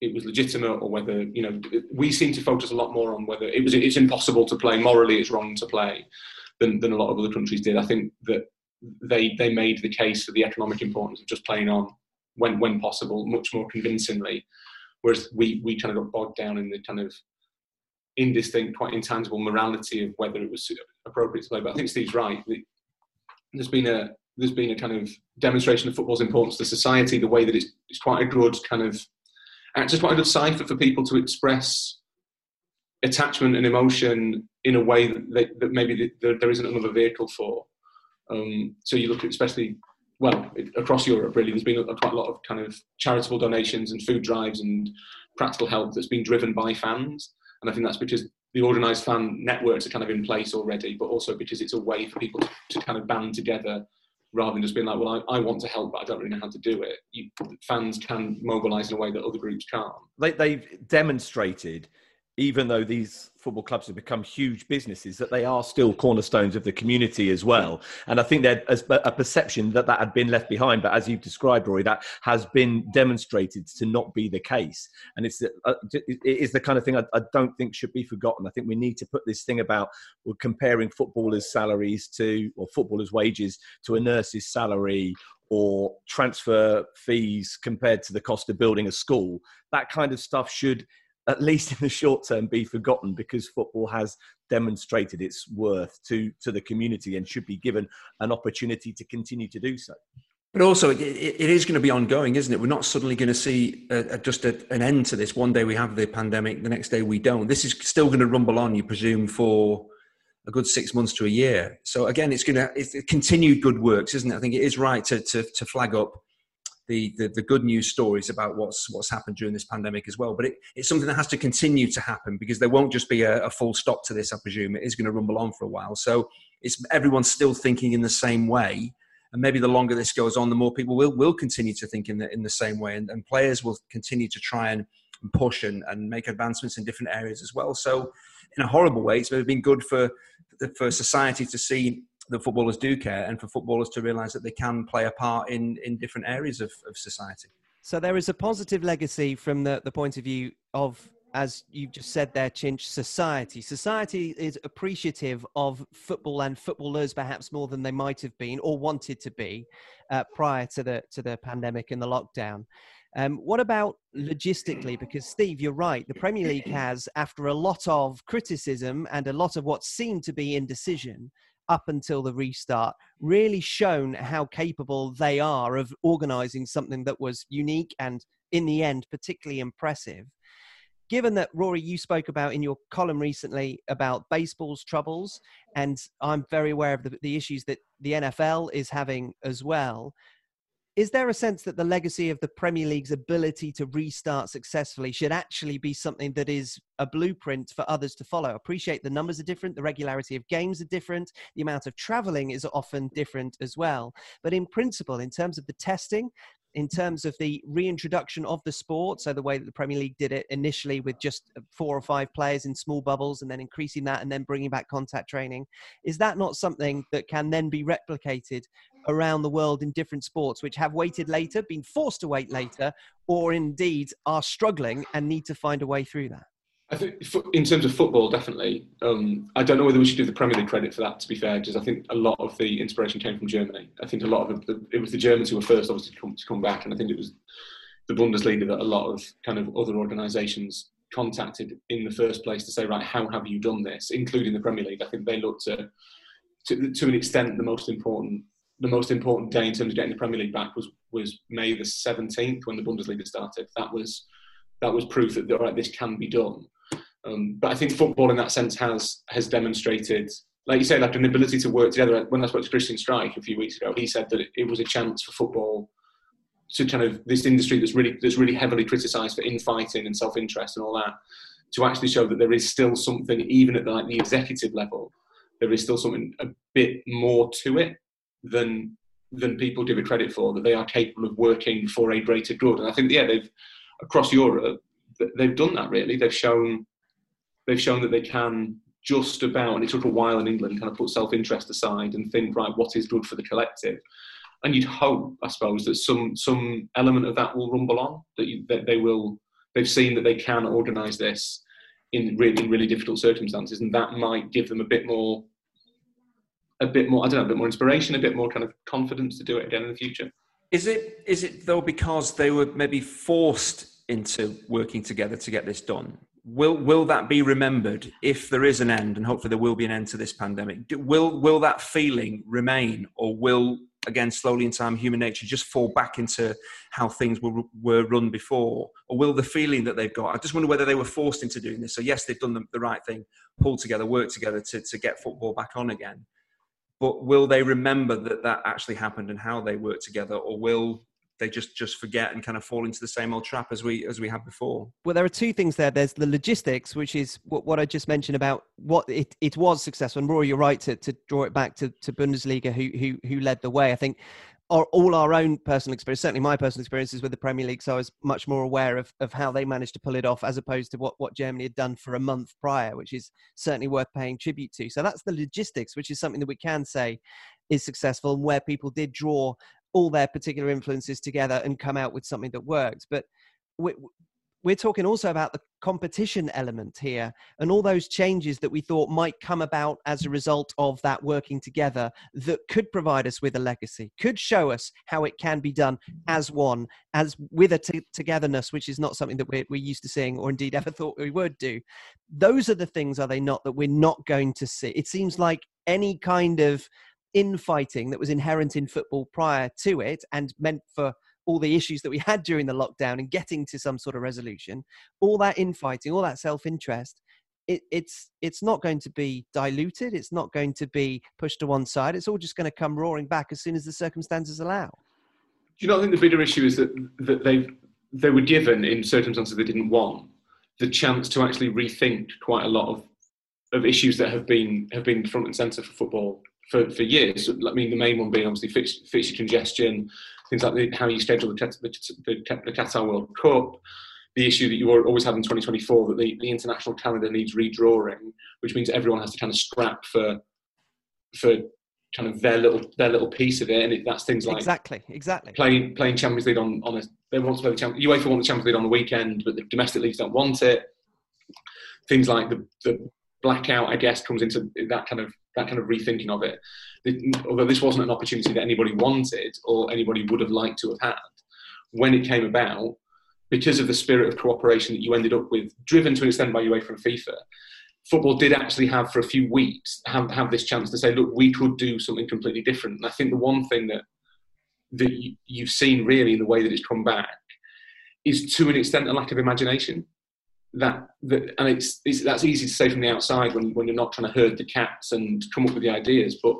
it was legitimate or whether you know we seem to focus a lot more on whether it was it's impossible to play morally it's wrong to play than, than a lot of other countries did. I think that they they made the case for the economic importance of just playing on when when possible much more convincingly, whereas we we kind of got bogged down in the kind of indistinct, quite intangible morality of whether it was appropriate to play. But I think Steve's right. There's been a there's been a kind of demonstration of football's importance to society. The way that it's, it's quite a good kind of acts as quite a good cipher for people to express attachment and emotion in a way that, they, that maybe the, there isn't another vehicle for. Um, so you look at especially well across Europe really. There's been a, quite a lot of kind of charitable donations and food drives and practical help that's been driven by fans and I think that's because the organised fan networks are kind of in place already, but also because it's a way for people to, to kind of band together rather than just being like, well, I, I, want to help, but I don't really know how to do it. You, fans can mobilise in a way that other groups can't. They, they've demonstrated even though these football clubs have become huge businesses, that they are still cornerstones of the community as well. And I think there's a perception that that had been left behind, but as you've described, Rory, that has been demonstrated to not be the case. And it's uh, it is the kind of thing I, don't think should be forgotten. I think we need to put this thing about well, comparing footballers' salaries to or footballers' wages to a nurse's salary or transfer fees compared to the cost of building a school. That kind of stuff should at least in the short term, be forgotten because football has demonstrated its worth to, to the community and should be given an opportunity to continue to do so. But also, it, it is going to be ongoing, isn't it? We're not suddenly going to see a, a, just a, an end to this. One day we have the pandemic, the next day we don't. This is still going to rumble on, you presume, for a good six months to a year. So again, it's going to it's continued good works, isn't it? I think it is right to to, to flag up the, the, the good news stories about what's what's happened during this pandemic as well. But it, it's something that has to continue to happen because there won't just be a, a full stop to this. I presume it is going to rumble on for a while. So it's everyone's still thinking in the same way and maybe the longer this goes on, the more people will, will continue to think in the, in the same way, and, and players will continue to try and, push and, and make advancements in different areas as well. So, in a horrible way, it's been good for for society to see that footballers do care, and for footballers to realise that they can play a part in in different areas of, of society. So there is a positive legacy from the, the point of view of as you've just said there, Chinch, society. Society is appreciative of football and footballers perhaps more than they might have been or wanted to be uh, prior to the to the pandemic and the lockdown. Um, what about logistically? Because Steve, you're right. The Premier League has, after a lot of criticism and a lot of what seemed to be indecision up until the restart, really shown how capable they are of organising something that was unique and, in the end, particularly impressive given that Rory, you spoke about in your column recently about baseball's troubles, and I'm very aware of the, the, issues that the NFL is having as well. Is there a sense that the legacy of the Premier League's ability to restart successfully should actually be something that is a blueprint for others to follow? Appreciate the numbers are different, the regularity of games are different, the amount of traveling is often different as well. But in principle, in terms of the testing, in terms of the reintroduction of the sport, so the way that the Premier League did it initially with just uh, four or five players in small bubbles and then increasing that and then bringing back contact training, is that not something that can then be replicated around the world in different sports which have waited later, been forced to wait later, or indeed are struggling and need to find a way through that? I think in terms of football, definitely. Um, I don't know whether we should give the Premier League credit for that. To be fair, because I think a lot of the inspiration came from Germany. I think a lot of it, it was the Germans who were first, obviously, to come, to come back, and I think it was the Bundesliga that a lot of kind of other organisations contacted in the first place to say, right, how have you done this, including the Premier League. I think they looked to, to, an extent, the most important the most important day in terms of getting the Premier League back was was May the seventeenth when the Bundesliga started. That was that was proof that right, this can be done. Um, but I think football, in that sense, has has demonstrated, like you said, like an ability to work together. When I spoke to Christian Streich a few weeks ago, he said that it, it was a chance for football to kind of this industry that's really that's really heavily criticised for infighting and self interest and all that, to actually show that there is still something, even at the, like the executive level, there is still something a bit more to it than than people give it credit for. That they are capable of working for a greater good. And I think yeah, they've across Europe they've done that really. They've shown they've shown that they can just about, and it took a while in England, kind of put self interest aside and think, right, what is good for the collective? And you'd hope, I suppose, that some some element of that will rumble on, that, you, that they will, they've seen that they can organise this in really, in really difficult circumstances, and that might give them a bit more, a bit more, I don't know, a bit more inspiration, a bit more kind of confidence to do it again in the future. Is it is it though because they were maybe forced into working together to get this done? Will will that be remembered if there is an end and hopefully there will be an end to this pandemic? Will will that feeling remain or will again slowly in time human nature just fall back into how things were were run before? Or will the feeling that they've got i just wonder whether they were forced into doing this. So yes they've done the, the right thing pulled together worked together to, to get football back on again. But will they remember that that actually happened and how they worked together or will they just just forget and kind of fall into the same old trap as we as we had before. Well there are two things there. There's the logistics which is what, what i just mentioned about what it, it was successful. And rory you're right to, to draw it back to, to bundesliga who, who who led the way. I think our, all our own personal experience certainly my personal experiences with the premier league so i was much more aware of, of how they managed to pull it off as opposed to what, what germany had done for a month prior which is certainly worth paying tribute to. So that's the logistics which is something that we can say is successful and where people did draw all their particular influences together and come out with something that works. But we, we're talking also about the competition element here and all those changes that we thought might come about as a result of that working together that could provide us with a legacy could show us how it can be done as one as with a t- togetherness which is not something that we're, we're used to seeing or indeed ever thought we would do those are the things are they not that we're not going to see it seems like any kind of infighting that was inherent in football prior to it and meant for all the issues that we [LAUGHS] had during the lockdown and getting to some sort of resolution, all that infighting, all that self-interest, it, it's it's not going to be diluted. It's not going to be pushed to one side. It's all just going to come roaring back as soon as the circumstances allow. Do you not think the bigger issue is that that they they were given in circumstances they didn't want the chance to actually rethink quite a lot of of issues that have been have been front and centre for football for, for years. I mean, the main one being obviously fixture, fixture congestion, things like the, how you schedule the, the, the, the Qatar World Cup, the issue that you always have in 2024 that the, the international calendar needs redrawing, which means everyone has to kind of scrap for for kind of their little their little piece of it, and it, that's things like exactly exactly playing playing Champions League on on a they want to play the Champions UEFA want the Champions League on the weekend, but the domestic leagues don't want it. Things like the the blackout, I guess, comes into that kind of that kind of rethinking of it. Although this wasn't an opportunity that anybody wanted or anybody would have liked to have had, when it came about, because of the spirit of cooperation that you ended up with, driven to an extent by UEFA and FIFA, football did actually have for a few weeks have, have this chance to say, look, we could do something completely different. And I think the one thing that that you've seen really in the way that it's come back is to an extent a lack of imagination that, that and it's, it's, that's easy to say from the outside when, when you're not trying to herd the cats and come up with the ideas but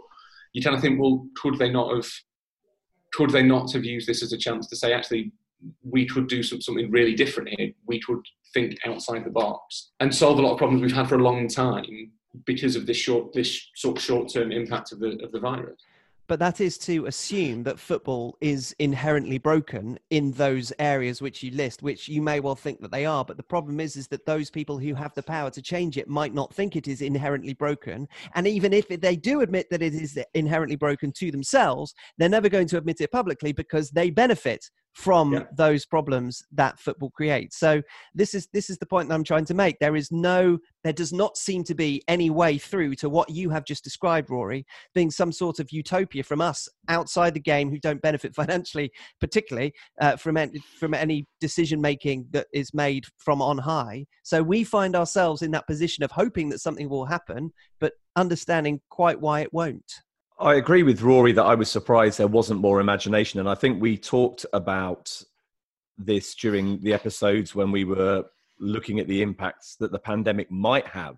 you kind of think well could they not have could they not have used this as a chance to say actually we could do some, something really different here. We could think outside the box and solve a lot of problems we've had for a long time because of this short this sort of short term impact of the of the virus but that is to assume that football is inherently broken in those areas which you list which you may well think that they are. But the problem is is that those people who have the power to change it might not think it is inherently broken. And even if they do admit that it is inherently broken to themselves they're never going to admit it publicly because they benefit from yeah. those problems that football creates. So this is this is the point that i'm trying to make. There is no there does not seem to be any way through to what you have just described rory being some sort of utopia from us outside the game who don't benefit [LAUGHS] financially particularly uh, from any, from any decision making that is made from on high. So we find ourselves in that position of hoping that something will happen but understanding quite why it won't I agree with Rory that I was surprised there wasn't more imagination. And I think we talked about this during the episodes when we were looking at the impacts that the pandemic might have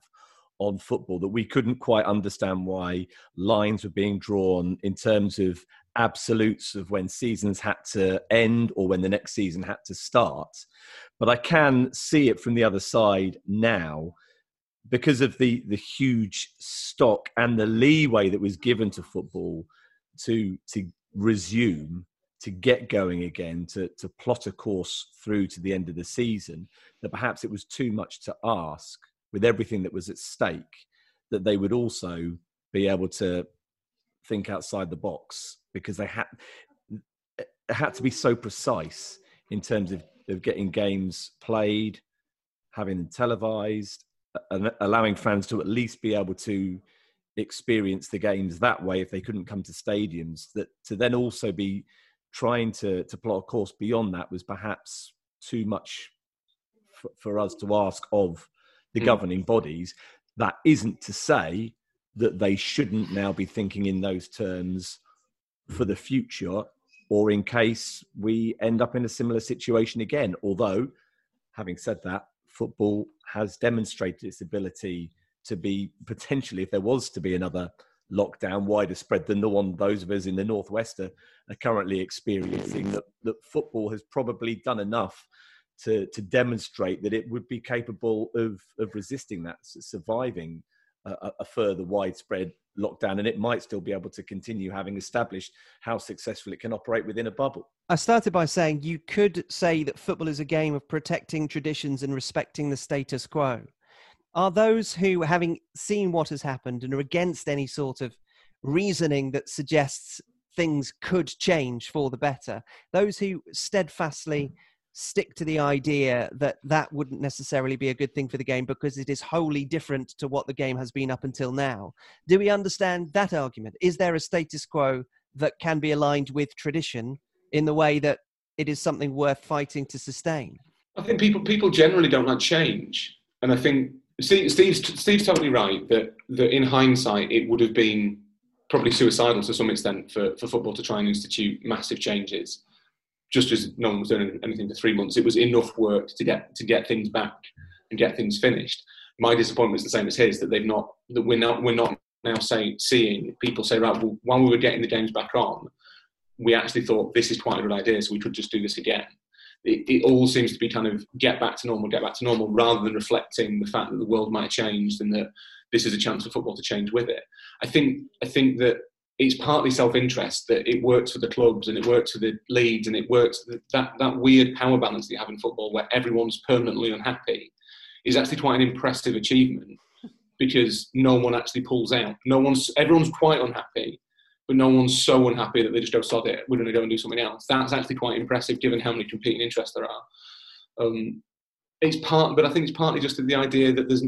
on football, that we couldn't quite understand why lines were being drawn in terms of absolutes of when seasons had to end or when the next season had to start. But I can see it from the other side now because of the the huge stock and the leeway that was given to football to to resume to get going again to to plot a course through to the end of the season that perhaps it was too much to ask with everything that was at stake that they would also be able to think outside the box because they had had to be so precise in terms of, of getting games played having them televised allowing fans to at least be able to experience the games that way if they couldn't come to stadiums that to then also be trying to to plot a course beyond that was perhaps too much for, for us to ask of the mm. governing bodies that isn't to say that they shouldn't now be thinking in those terms for the future or in case we end up in a similar situation again although having said that football has demonstrated its ability to be potentially, if there was to be another lockdown wider spread than the one those of us in the northwest are, are currently experiencing, that, that football has probably done enough to, to demonstrate that it would be capable of, of resisting that, surviving a, a, further widespread lockdown, and it might still be able to continue having established how successful it can operate within a bubble. I started by saying you could say that football is a game of protecting traditions and respecting the status quo. Are those who, having seen what has happened and are against any sort of reasoning that suggests things could change for the better, those who steadfastly stick to the idea that that wouldn't necessarily be a good thing for the game because it is wholly different to what the game has been up until now. Do we understand that argument? Is there a status quo that can be aligned with tradition in the way that it is something worth fighting to sustain? I think people people generally don't like change, and I think Steve, Steve's Steve's totally right that that in hindsight it would have been probably suicidal to some extent for, for football to try and institute massive changes. Just as no one was doing anything for three months, it was enough work to get to get things back and get things finished. My disappointment is the same as his that they've not that we're not we're not now saying seeing people say right well, while we were getting the games back on, we actually thought this is quite a good idea, so we could just do this again. It, it, all seems to be kind of get back to normal, get back to normal, rather than reflecting the fact that the world might have changed and that this is a chance for football to change with it. I think I think that it's partly self-interest that it works for the clubs and it works for the leagues and it works that that weird power balance that you have in football where everyone's permanently unhappy is actually quite an impressive achievement because no one actually pulls out. No one's everyone's quite unhappy, but no one's so unhappy that they just go sod it. We're going to go and do something else. That's actually quite impressive given how many competing interests there are. Um, it's part, but I think it's partly just the idea that there's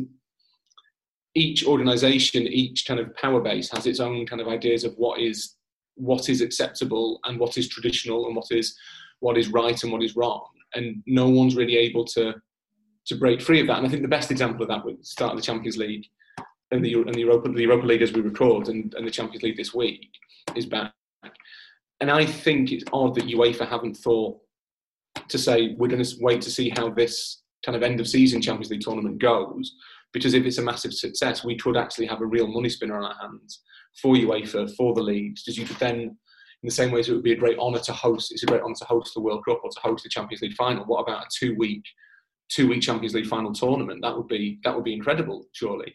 each organisation, each kind of power base has its own kind of ideas of what is what is acceptable and what is traditional and what is what is right and what is wrong, and no one's really able to to break free of that. And I think the best example of that the start the Champions League and the and the Europa the Europa League as we record and, and the Champions League this week is back. And I think it's odd that UEFA haven't thought to say we're going to wait to see how this kind of end of season Champions League tournament goes because if it's a massive success, we could actually have a real money spinner on our hands for UEFA, for the leagues, because you could then, in the same way as it would be a great honour to host, it's a great honour to host the World Cup or to host the Champions League final. What about a two-week, two-week Champions League final tournament? That would be that would be incredible, surely.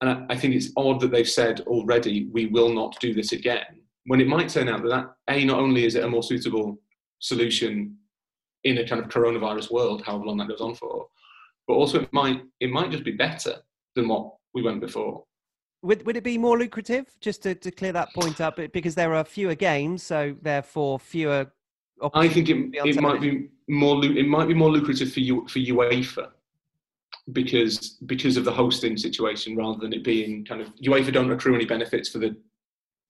And I, I think it's odd that they've said already we will not do this again, when it might turn out that that a not only is it a more suitable solution in a kind of coronavirus world, however long that goes on for, but also it might it might just be better than what we went before. Would, would it be more lucrative, just to, to clear that point up, because there are fewer games, so therefore fewer. I think it, it might be more it might be more lucrative for you for UEFA because because of the hosting situation rather than it being kind of UEFA don't accrue any benefits for the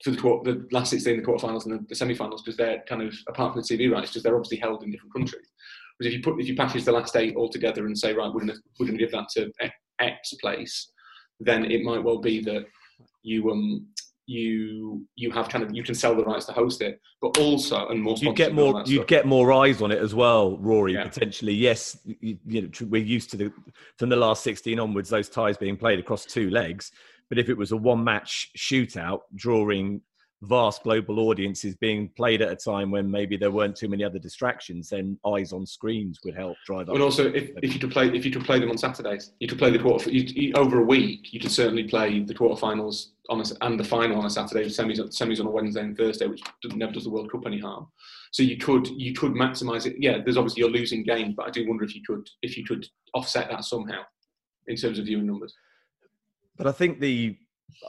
for the, the last 16, the quarterfinals and the, the semi-finals because they're kind of apart from the TV rights, because they're obviously held in different countries. Because if you put if you package the last eight all together and say right, we're going to we're to give that to X place, then it might well be that you um you you have kind of you can sell the rights to host it, but also and more you get more you'd get more eyes on it as well, Rory. Yeah. Potentially, yes. You, you know, we're used to the from the last sixteen onwards those ties being played across two legs. But if it was a one match shootout drawing vast global audiences being played at a time when maybe there weren't too many other distractions, then eyes on screens would help drive. Up. And also, if, if you could play if you could play them on Saturdays, you could play the quarter you, you, over a week. You could certainly play the quarterfinals on a, and the final on a Saturday, the semis semis on a Wednesday and Thursday, which never does the World Cup any harm. So you could you could maximise it. Yeah, there's obviously you're losing games, but I do wonder if you could if you could offset that somehow in terms of viewing numbers. But I think the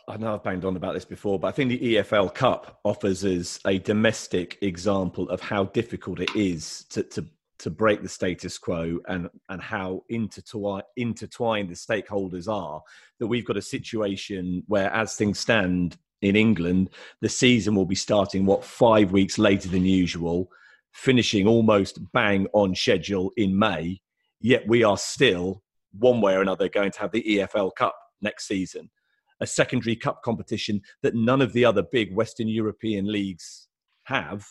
I know I've banged on about this before, but I think the EFL Cup offers us a domestic example of how difficult it is to, to, to break the status quo and, and how intertwined, intertwined the stakeholders are. That we've got a situation where, as things stand in England, the season will be starting, what, five weeks later than usual, finishing almost bang on schedule in May, yet we are still, one way or another, going to have the EFL Cup next season a secondary cup competition that none of the other big Western European leagues have,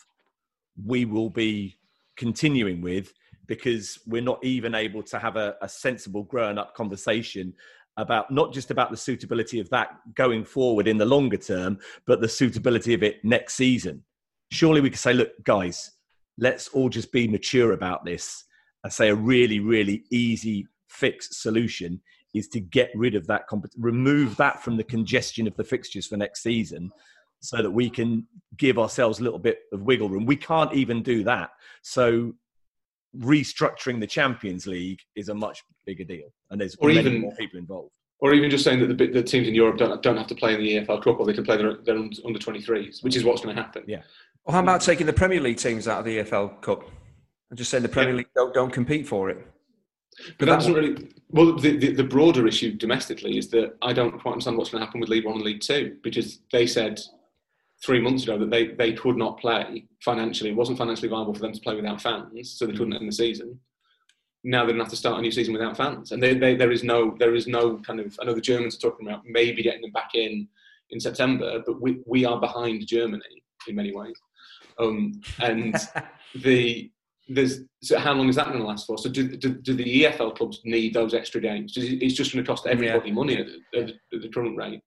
we will be continuing with because we're not even able to have a, a sensible grown up conversation about not just about the suitability of that going forward in the longer term, but the suitability of it next season. Surely we could say, look, guys, let's all just be mature about this and say a really, really easy fix solution is to get rid of that, comp- remove that from the congestion of the fixtures for next season so that we can give ourselves a little bit of wiggle room. We can't even do that. So restructuring the Champions League is a much bigger deal, and there's or even more people involved. Or even just saying that the, the teams in Europe don't, don't have to play in the EFL Cup, or they can play their, their under 23s, which is what's going to happen. Yeah. Well, how about taking the Premier League teams out of the EFL Cup and just saying the Premier yeah. League don't, don't compete for it? But that doesn't really. Well, the, the, the, broader issue domestically is that I don't quite understand what's going to happen with League One and League Two because they said three months ago that they, they could not play financially. It wasn't financially viable for them to play without fans, so they couldn't end the season. Now they're going to have to start a new season without fans, and they, they, there is no there is no kind of. I know the Germans are talking about maybe getting them back in in September, but we, we are behind Germany in many ways. Um, and [LAUGHS] the there's so how long is that going to last for? So do, do, do, the EFL clubs need those extra games? It's just going to cost everybody yeah. money at the, at the current rate.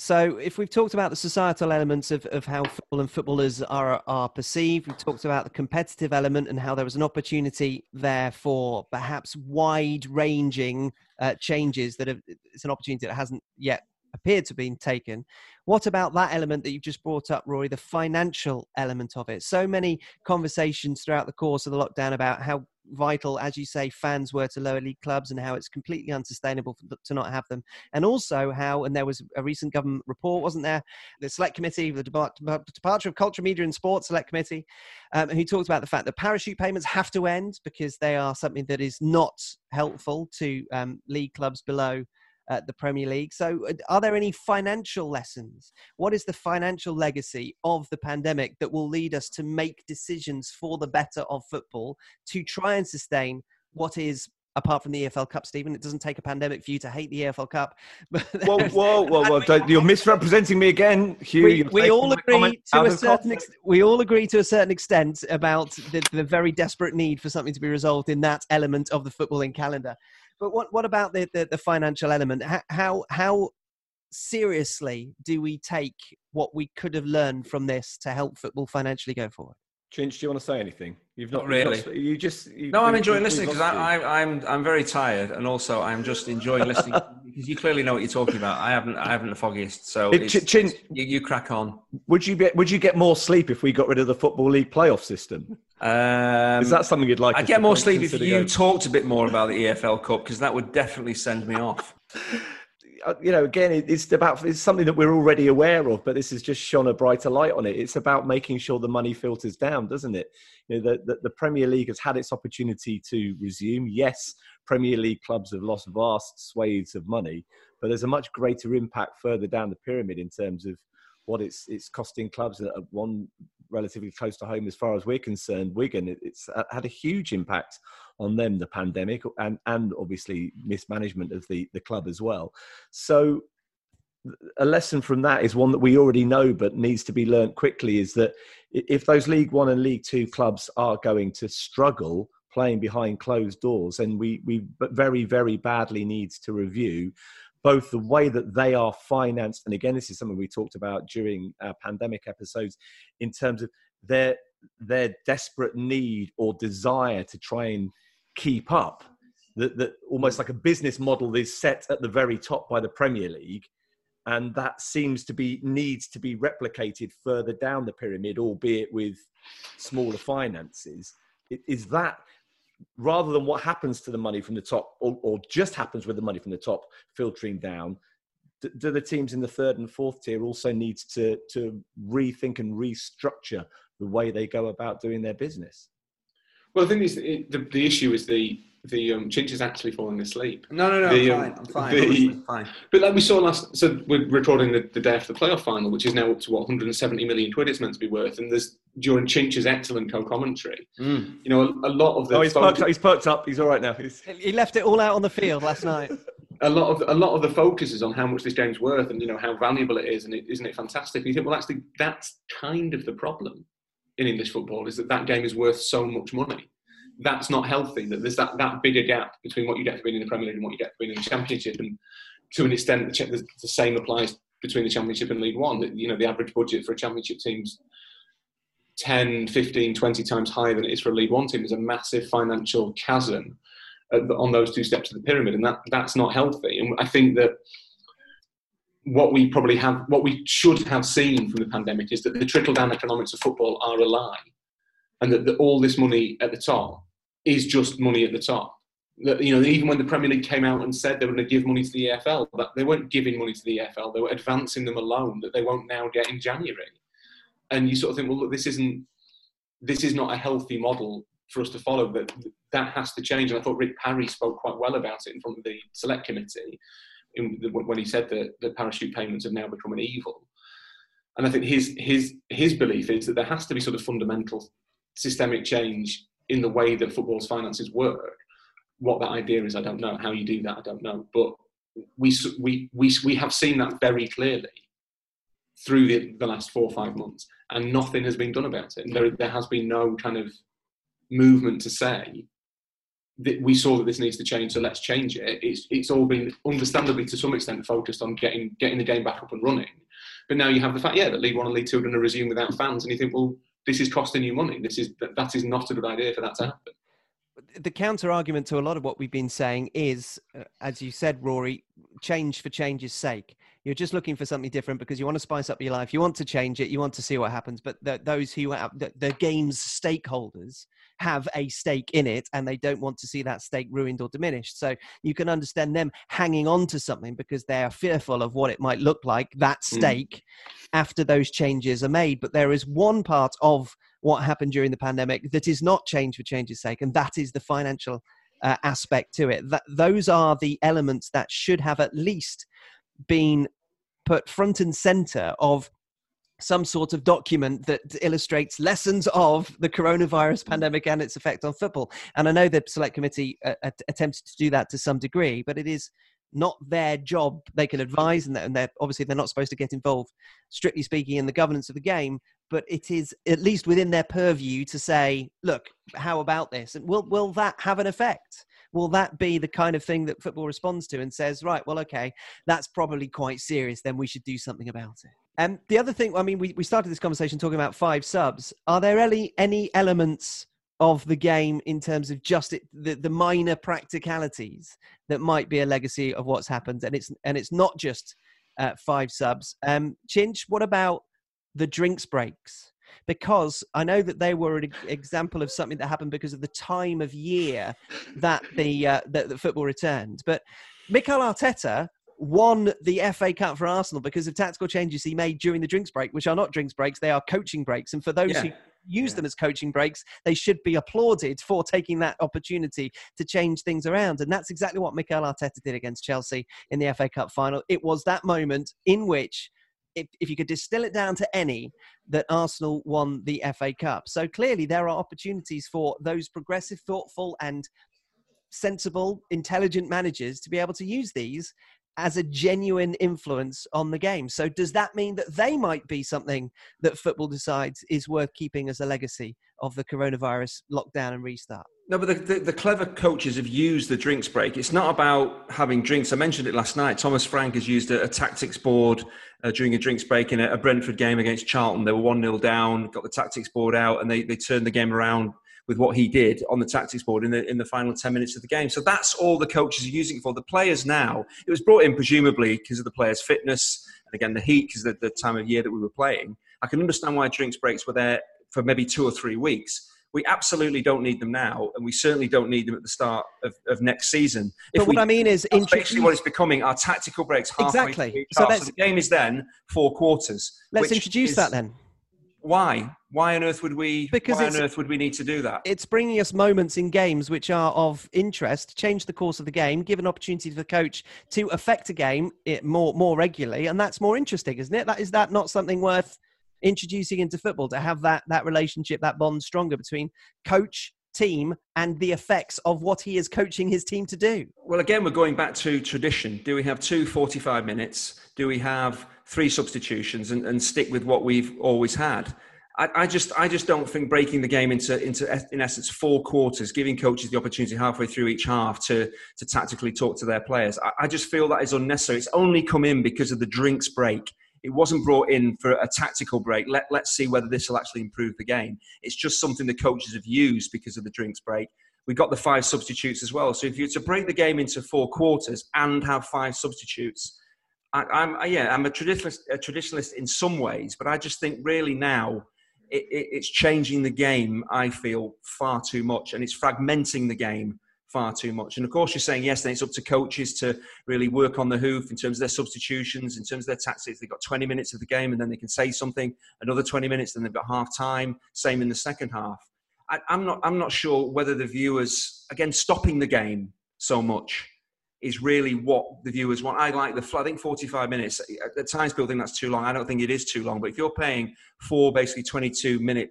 So, if we've talked about the societal elements of, of how football and footballers are, are perceived, we've talked about the competitive element and how there was an opportunity there for perhaps wide ranging uh, changes that have, it's an opportunity that hasn't yet appeared to have been taken. What about that element that you've just brought up, Rory, the financial element of it? So many conversations throughout the course of the lockdown about how vital, as you say, fans were to lower league clubs and how it's completely unsustainable to not have them. And also how, and there was a recent government report, wasn't there? The Select Committee, the Department of Culture, Media and Sports Select Committee, um, who talked about the fact that parachute payments have to end because they are something that is not helpful to um, league clubs below at the Premier League. So, uh, are there any financial lessons? What is the financial legacy of the pandemic that will lead us to make decisions for the better of football to try and sustain what is apart from the EFL Cup, Stephen. It doesn't take a pandemic for you to hate the EFL Cup. [LAUGHS] whoa, whoa, whoa, whoa! You're misrepresenting me again, Hugh. We, we all agree to a certain ex- we all agree to a certain extent about the, the very desperate need for something to be resolved in that element of the footballing calendar. But what what about the the, the financial element? How how seriously do we take what we could have learned from this to help football financially go forward? Chinch, do you want to say anything? You've not, not really. Not, you just. You, no, I'm enjoying listening because I'm I'm I'm very tired, and also I'm just enjoying listening because you clearly know what you're talking about. I haven't I haven't the foggiest, so it, Chin, you, you, crack on. Would you get Would you get more sleep if we got rid of the football league playoff system? Um, Is that something you'd like? I'd get more sleep if you talked a bit more about the EFL Cup because that would definitely send me off. Uh, you know, again, it's about it's something that we're already aware of, but this has just shone a brighter light on it. It's about making sure the money filters down, doesn't it? You know, the, the, the Premier League has had its opportunity to resume. Yes, Premier League clubs have lost vast swathes of money, but there's a much greater impact further down the pyramid in terms of what it's it's costing clubs that one relatively close to home as far as we're concerned, Wigan. It's uh, had a huge impact on them, the pandemic, and and obviously mismanagement of the the club as well. So a lesson from that is one that we already know but needs to be learnt quickly is that if those league 1 and league 2 clubs are going to struggle playing behind closed doors and we we very very badly needs to review both the way that they are financed, and again, this is something we talked about during our pandemic episodes, in terms of their their desperate need or desire to try and keep up. That, that almost like a business model is set at the very top by the Premier League, and that seems to be needs to be replicated further down the pyramid, albeit with smaller finances. Is that rather than what happens to the money from the top or, or just happens with the money from the top filtering down do, the teams in the third and fourth tier also need to to rethink and restructure the way they go about doing their business? Well i think the, the issue is the the um, Chinch is actually falling asleep. No, no, no, the, I'm, um, fine. I'm fine. The, fine. But like we saw last, so we're recording the, the day after the playoff final, which is now up to what 170 million quid it's meant to be worth, and there's during Chinch's excellent co-commentary. Mm. You know, a, a, lot of the. Oh, he's perked, up, he's perked up. He's all right now. He's... He left it all out on the field last night. [LAUGHS] a lot of a lot of the focus is on how much this game's worth and you know how valuable it is, and is isn't it fantastic? And you think, well, actually, that's kind of the problem in English football is that that game is worth so much money that's not healthy. That there's that, that bigger gap between what you get to win in the Premier League and what you get to win in the Championship, and to an extent, the, the same applies between the Championship and League One. That you know the average budget for a Championship team's 10, 15, 20 times higher than it is for a League One team. There's a massive financial chasm on those two steps of the pyramid, and that that's not healthy. And I think that what we probably have, what we should have seen from the pandemic is that the trickle down economics of football are a lie, and that, that all this money at the top is just money at the top. You know, even when the Premier League came out and said they were going to give money to the EFL, but they weren't giving money to the EFL. They were advancing them a loan that they won't now get in January. And you sort of think, well, look, this isn't this is not a healthy model for us to follow. That that has to change. And I thought Rick Parry spoke quite well about it in front of the select committee the, when he said that, that parachute payments have now become an evil. And I think his his his belief is that there has to be sort of fundamental systemic change in the way that football's finances work. What that idea is, I don't know. How you do that, I don't know. But we we we we have seen that very clearly through the, the last four or five months, and nothing has been done about it. And there, there has been no kind of movement to say that we saw that this needs to change, so let's change it. It's it's all been understandably to some extent focused on getting getting the game back up and running. But now you have the fact, yeah, that League One and League Two are going to resume without fans, and you think, well, this is costing you money. This is that, is not a good idea for that to happen. The counter argument to a lot of what we've been saying is, uh, as you said, Rory, change for change's sake. You're just looking for something different because you want to spice up your life. You want to change it. You want to see what happens. But the, those who have the, the game's stakeholders have a stake in it and they don't want to see that stake ruined or diminished. So you can understand them hanging on to something because they are fearful of what it might look like, that hmm. stake, mm. after those changes are made. But there is one part of what happened during the pandemic that is not change for change's sake, and that is the financial uh, aspect to it. That, those are the elements that should have at least been put front and center of some sort of document that illustrates lessons of the coronavirus mm. pandemic and its effect on football. And I know the select committee uh, attempted to do that to some degree, but it is not their job. They can advise, and they're obviously they're not supposed to get involved, strictly speaking, in the governance of the game. But it is at least within their purview to say, look, how about this? And will will that have an effect? will that be the kind of thing that football responds to and says, right, well, okay, that's probably quite serious, then we should do something about it? And the other thing, I mean, we, we started this conversation talking about five subs. Are there any, any elements of the game in terms of just it, the, the minor practicalities that might be a legacy of what's happened? And it's, and it's not just uh, five subs. Um, Chinch, what about the drinks breaks? because I know that they were an example of something that happened because of the time of year that the uh, that the football returned. But Mikel Arteta won the FA Cup for Arsenal because of tactical changes he made during the drinks break, which are not drinks breaks, they are coaching breaks. And for those yeah. who use yeah. them as coaching breaks, they should be applauded for taking that opportunity to change things around. And that's exactly what Mikel Arteta did against Chelsea in the FA Cup final. It was that moment in which if, if you could distill it down to any, that Arsenal won the FA Cup. So clearly, there are opportunities for those progressive, thoughtful, and sensible, intelligent managers to be able to use these as a genuine influence on the game. So, does that mean that they might be something that football decides is worth keeping as a legacy of the coronavirus lockdown and restart? No, but the, the, the, clever coaches have used the drinks break. It's not about having drinks. I mentioned it last night. Thomas Frank has used a, a tactics board uh, during a drinks break in a, a, Brentford game against Charlton. They were 1 0 down, got the tactics board out, and they, they turned the game around with what he did on the tactics board in the in the final 10 minutes of the game. So that's all the coaches are using it for. The players now, it was brought in presumably because of the players' fitness and again the heat because of the, the time of year that we were playing. I can understand why drinks breaks were there for maybe two or three weeks. We absolutely don't need them now, and we certainly don't need them at the start of, of next season. But if what we, I mean is, that's basically what it's becoming: our tactical breaks exactly. So, so, the game is then four quarters. Let's introduce is, that then. Why? Why on earth would we? Because why on earth would we need to do that? It's bringing us moments in games which are of interest, change the course of the game, give an opportunity to the coach to affect a game more more regularly, and that's more interesting, isn't it? That is that not something worth introducing into football to have that that relationship, that bond stronger between coach team and the effects of what he is coaching his team to do. Well, again, we're going back to tradition. Do we have two 45 minutes? Do we have three substitutions and, and stick with what we've always had? I, I, just, I just don't think breaking the game into, into, in essence, four quarters, giving coaches the opportunity halfway through each half to, to tactically talk to their players. I, I just feel that is unnecessary. It's only come in because of the drinks break it wasn't brought in for a tactical break. Let, let's see whether this will actually improve the game. It's just something the coaches have used because of the drinks break. We got the five substitutes as well. So if you're to break the game into four quarters and have five substitutes, I, am yeah, I'm a traditionalist, a traditionalist in some ways, but I just think really now it, it, it's changing the game. I feel far too much, and it's fragmenting the game far too much. And of course, you're saying yes, then it's up to coaches to really work on the hoof in terms of their substitutions, in terms of their tactics. They've got 20 minutes of the game and then they can say something, another 20 minutes, then they've got half time, same in the second half. I, I'm, not, I'm not sure whether the viewers, again, stopping the game so much is really what the viewers want. I like the, I think 45 minutes, at times people think that's too long. I don't think it is too long, but if you're paying four basically 22 minute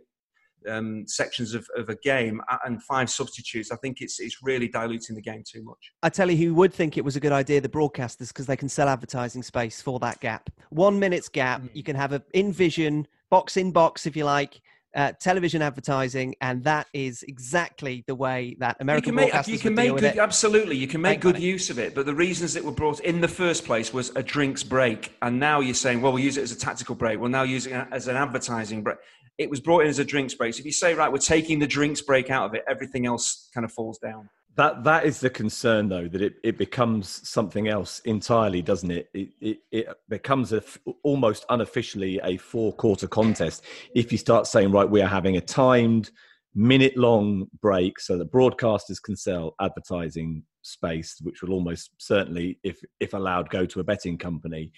um, sections of, of a game and five substitutes, I think it's it's really diluting the game too much. I tell you who would think it was a good idea, the broadcasters, because they can sell advertising space for that gap. One minute's gap, mm. you can have a in vision, box in box, if you like, uh, television advertising, and that is exactly the way that American you can make, you can make good, absolutely you can make, make good money. use of it. But the reasons it were brought in the first place was a drinks break, and now you're saying, well, we'll use it as a tactical break. We'll now use it as an advertising break. It was brought in as a drinks break. So if you say, right, we're taking the drinks break out of it, everything else kind of falls down. That that is the concern, though, that it, it becomes something else entirely, doesn't it? It it, it becomes a, almost unofficially a four quarter contest if you start saying, right, we are having a timed minute long break so that broadcasters can sell advertising space, which will almost certainly, if if allowed, go to a betting company,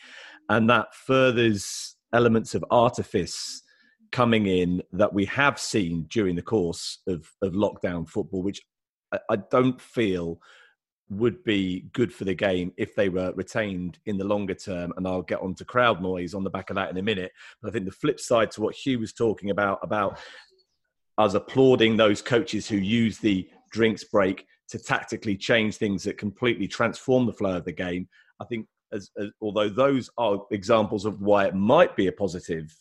and that furthers elements of artifice coming in that we have seen during the course of, of lockdown football, which I don't feel would be good for the game if they were retained in the longer term. And I'll get on to crowd noise on the back of that in a minute. But I think the flip side to what Hugh was talking about, about us applauding those coaches who use the drinks break to tactically change things that completely transform the flow of the game. I think, as, as, although those are examples of why it might be a positive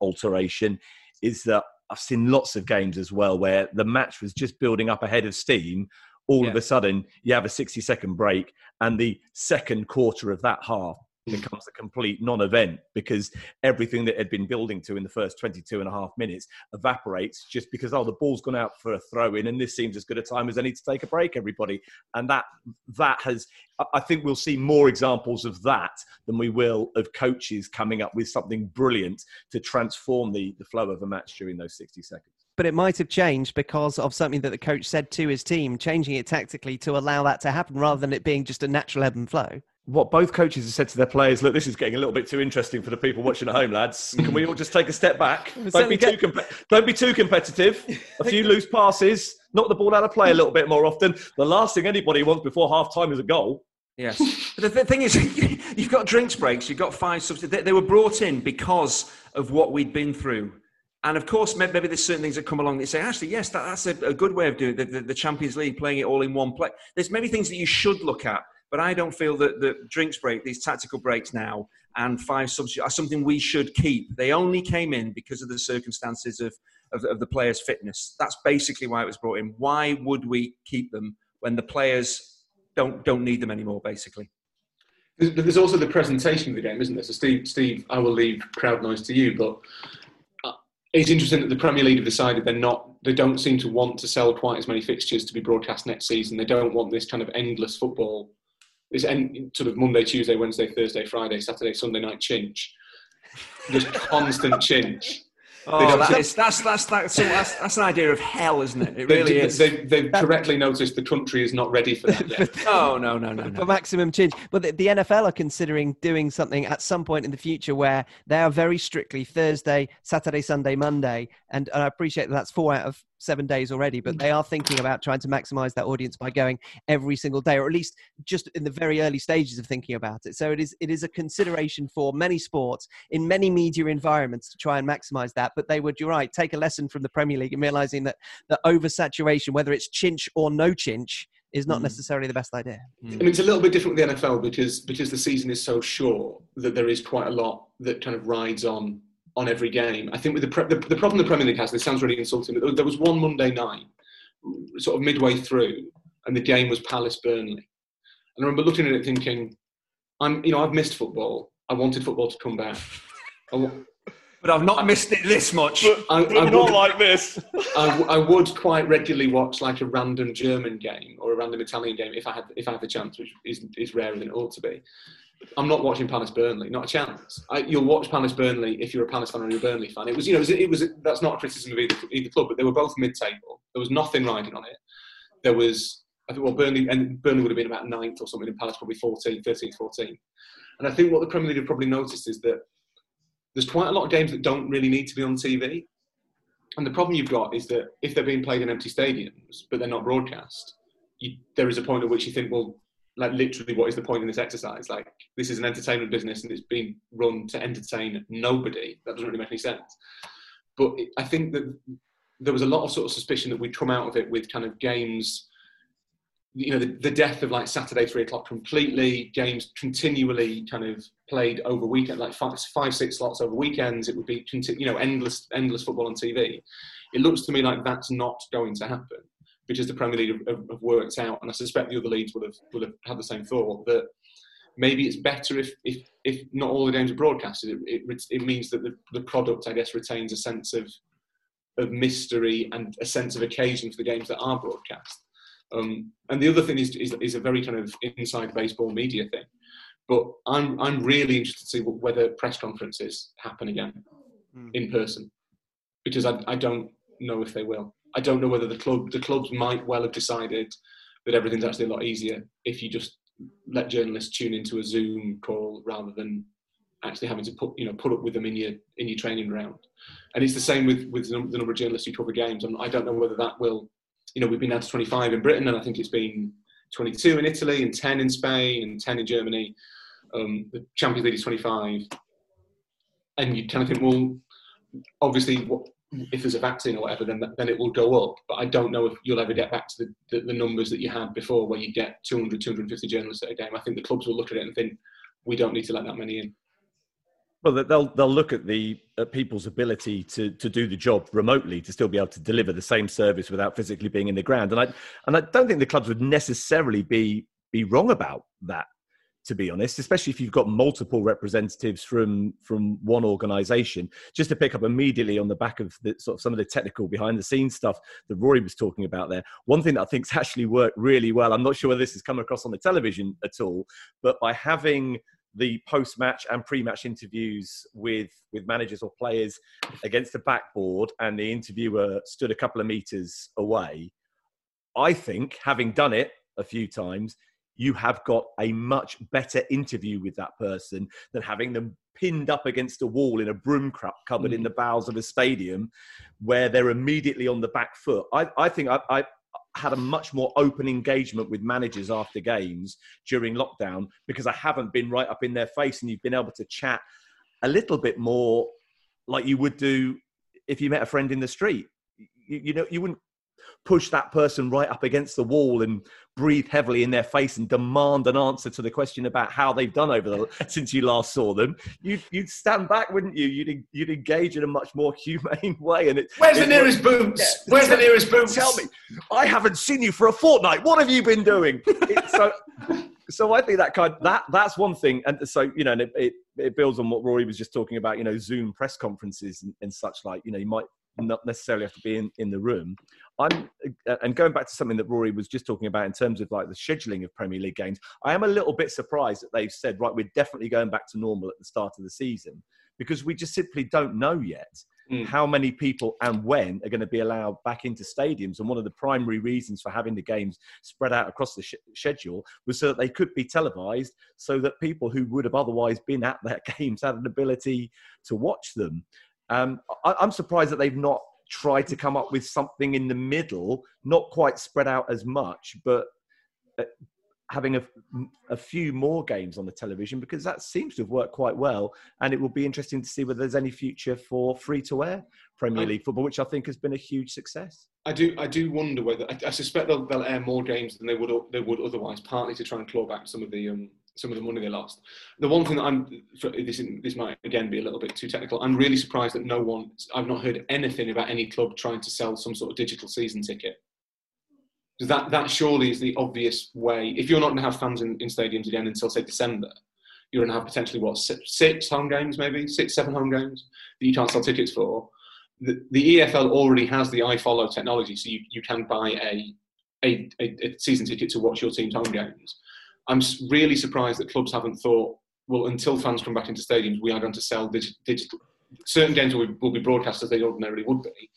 alteration, is that I've seen lots of games as well where the match was just building up ahead of steam. All yeah. of a sudden, you have a 60 second break, and the second quarter of that half becomes a complete non-event because everything that had been building to in the first 22 and a half minutes evaporates just because oh the ball's gone out for a throw in and this seems as good a time as any to take a break everybody. And that that has i think we'll see more examples of that than we will of coaches coming up with something brilliant to transform the the flow of a match during those 60 seconds. But it might have changed because of something that the coach said to his team, changing it tactically to allow that to happen rather than it being just a natural ebb and flow what both coaches have said to their players look this is getting a little bit too interesting for the people watching at home lads can we all just take a step back [LAUGHS] don't be too com- don't be too competitive a few [LAUGHS] loose passes knock the ball out of play a little bit more often the last thing anybody wants before half time is a goal yes [LAUGHS] but the thing is you've got drinks breaks you've got five substitutes they were brought in because of what we'd been through and of course, maybe there's certain things that come along that say, actually, yes, that, that's a, a, good way of doing it. The, the, the, Champions League, playing it all in one play. There's many things that you should look at. But I don't feel that the drinks break, these tactical breaks now, and five substitutes are something we should keep. They only came in because of the circumstances of, of, of the players' fitness. That's basically why it was brought in. Why would we keep them when the players don't don't need them anymore? Basically. There's also the presentation of the game, isn't there? So, Steve, Steve, I will leave crowd noise to you, but uh, it's interesting that the Premier League have decided they're not, they don't seem to want to sell quite as many fixtures to be broadcast next season. They don't want this kind of endless football this end, sort of Monday, Tuesday, Wednesday, Thursday, Friday, Saturday, Sunday night chinch. Just constant chinch. Oh, that's, that's, that's, that's, that's, that's, an idea of hell, isn't it? It really is. They, they've correctly noticed the country is not ready for that yet. no, [LAUGHS] oh, no, no, no, no. For maximum change. But the, the, NFL are considering doing something at some point in the future where they are very strictly Thursday, Saturday, Sunday, Monday. And, and I appreciate that that's four out of seven days already, but mm. they are thinking about trying to maximize that audience by going every single day, or at least just in the very early stages of thinking about it. So it is it is a consideration for many sports in many media environments to try and maximize that. But they would, you're right, take a lesson from the Premier League and realizing that the oversaturation, whether it's chinch or no chinch, is not mm. necessarily the best idea. Mm. I mean, it's a little bit different with the NFL because because the season is so short that there is quite a lot that kind of rides on on every game. I think with the, pre- the, the problem the Premier League has, this sounds really insulting, but there was one Monday night, sort of midway through, and the game was Palace Burnley. And I remember looking at it thinking, I'm, you know, I've missed football. I wanted football to come back. But I've not missed it this much. I, I would, not like this. I, I, would quite regularly watch like a random German game or a random Italian game if I had if I had the chance, which is, is rarer than it ought to be. I'm not watching Palace Burnley, not a chance. I, you'll watch Palace Burnley if you're a Palace fan or you're a Burnley fan. It was, you know, it was, it was that's not a criticism of either, either club, but they were both mid-table. There was nothing riding on it. There was, I think, well, Burnley and Burnley would have been about ninth or something, and Palace probably 14, 13, 14. And I think what the Premier League have probably noticed is that there's quite a lot of games that don't really need to be on TV. And the problem you've got is that if they're being played in empty stadiums, but they're not broadcast, you, there is a point at which you think, well, like literally what is the point in this exercise? Like this is an entertainment business and it's being run to entertain nobody. That doesn't really make any sense. But I think that there was a lot of sort of suspicion that we'd come out of it with kind of games you know, the, the, death of like Saturday three o'clock completely. Games continually kind of played over weekend, like five, five, six slots over weekends. It would be, you know, endless, endless football on TV. It looks to me like that's not going to happen because the Premier League have, have worked out, and I suspect the other leagues would have would have had the same thought that maybe it's better if if, if not all the games are broadcasted. It, it, it means that the, the product, I guess, retains a sense of of mystery and a sense of occasion for the games that are broadcast um, and the other thing is, is, is a very kind of inside baseball media thing. But I'm I'm really interested to see whether press conferences happen again mm. in person, because I, I don't know if they will. I don't know whether the club the clubs might well have decided that everything's actually a lot easier if you just let journalists tune into a Zoom call rather than actually having to put you know put up with them in your in your training round. And it's the same with with the number of journalists who cover games. And I don't know whether that will you know, we've been down to 25 in Britain, and I think it's been 22 in Italy, and 10 in Spain, and 10 in Germany. Um, the Champions League is 25, and you kind of think, well, obviously, what, if there's a vaccine or whatever, then then it will go up. But I don't know if you'll ever get back to the, the, the numbers that you had before, where you get 200, 250 journalists at a game. I think the clubs will look at it and think, we don't need to let that many in. Well, they'll they'll look at the at people's ability to to do the job remotely to still be able to deliver the same service without physically being in the ground, and I and I don't think the clubs would necessarily be be wrong about that. To be honest, especially if you've got multiple representatives from from one organisation, just to pick up immediately on the back of the, sort of some of the technical behind the scenes stuff that Rory was talking about there. One thing that I think's actually worked really well. I'm not sure whether this has come across on the television at all, but by having the post-match and pre-match interviews with with managers or players against the backboard, and the interviewer stood a couple of meters away. I think, having done it a few times, you have got a much better interview with that person than having them pinned up against a wall in a broom cupboard mm. in the bowels of a stadium where they're immediately on the back foot. I, I think I, I, had a much more open engagement with managers after games during lockdown because I haven't been right up in their face and you've been able to chat a little bit more like you would do if you met a friend in the street. You, you know, you wouldn't push that person right up against the wall and breathe heavily in their face and demand an answer to the question about how they've done over the [LAUGHS] since you last saw them you'd, you'd stand back wouldn't you? You'd, you'd engage in a much more humane [LAUGHS] way and it, where's the nearest boots? Yeah, where's the nearest boots? Tell me. I haven't seen you for a fortnight. What have you been doing? It, so so I think that kind that that's one thing, and so you know, and it, it, it, builds on what Rory was just talking about. You know, Zoom press conferences and, and such like. You know, you might not necessarily have to be in, in the room. I'm uh, and going back to something that Rory was just talking about in terms of like the scheduling of Premier League games. I am a little bit surprised that they've said right, we're definitely going back to normal at the start of the season because we just simply don't know yet mm. how many people and when are going to be allowed back into stadiums. And one of the primary reasons for having the games spread out across the sh- schedule was so that they could be televised, so that people who would have otherwise been at their [LAUGHS] games had an ability to watch them. Um, I, I'm surprised that they've not tried to come up with something in the middle, not quite spread out as much, but uh, having a, a few more games on the television because that seems to have worked quite well. And it will be interesting to see whether there's any future for free to air Premier League football, which I think has been a huge success. I do, I do wonder whether I, I suspect they'll, they'll, air more games than they would they would otherwise, partly to try and claw back some of the um, some of the money they lost. The one thing that I'm this this might again be a little bit too technical. I'm really surprised that no one I've not heard anything about any club trying to sell some sort of digital season ticket. That that surely is the obvious way. If you're not going to have fans in, in stadiums again until say December, you're going to have potentially what six, six home games, maybe six, seven home games that you can't sell tickets for. The, the EFL already has the iFollow technology, so you, you can buy a, a, a season ticket to watch your team's home games I'm really surprised that clubs haven't thought, well, until fans come back into stadiums, we are going to sell dig- digital. Certain games will, will be broadcast as they ordinarily would be,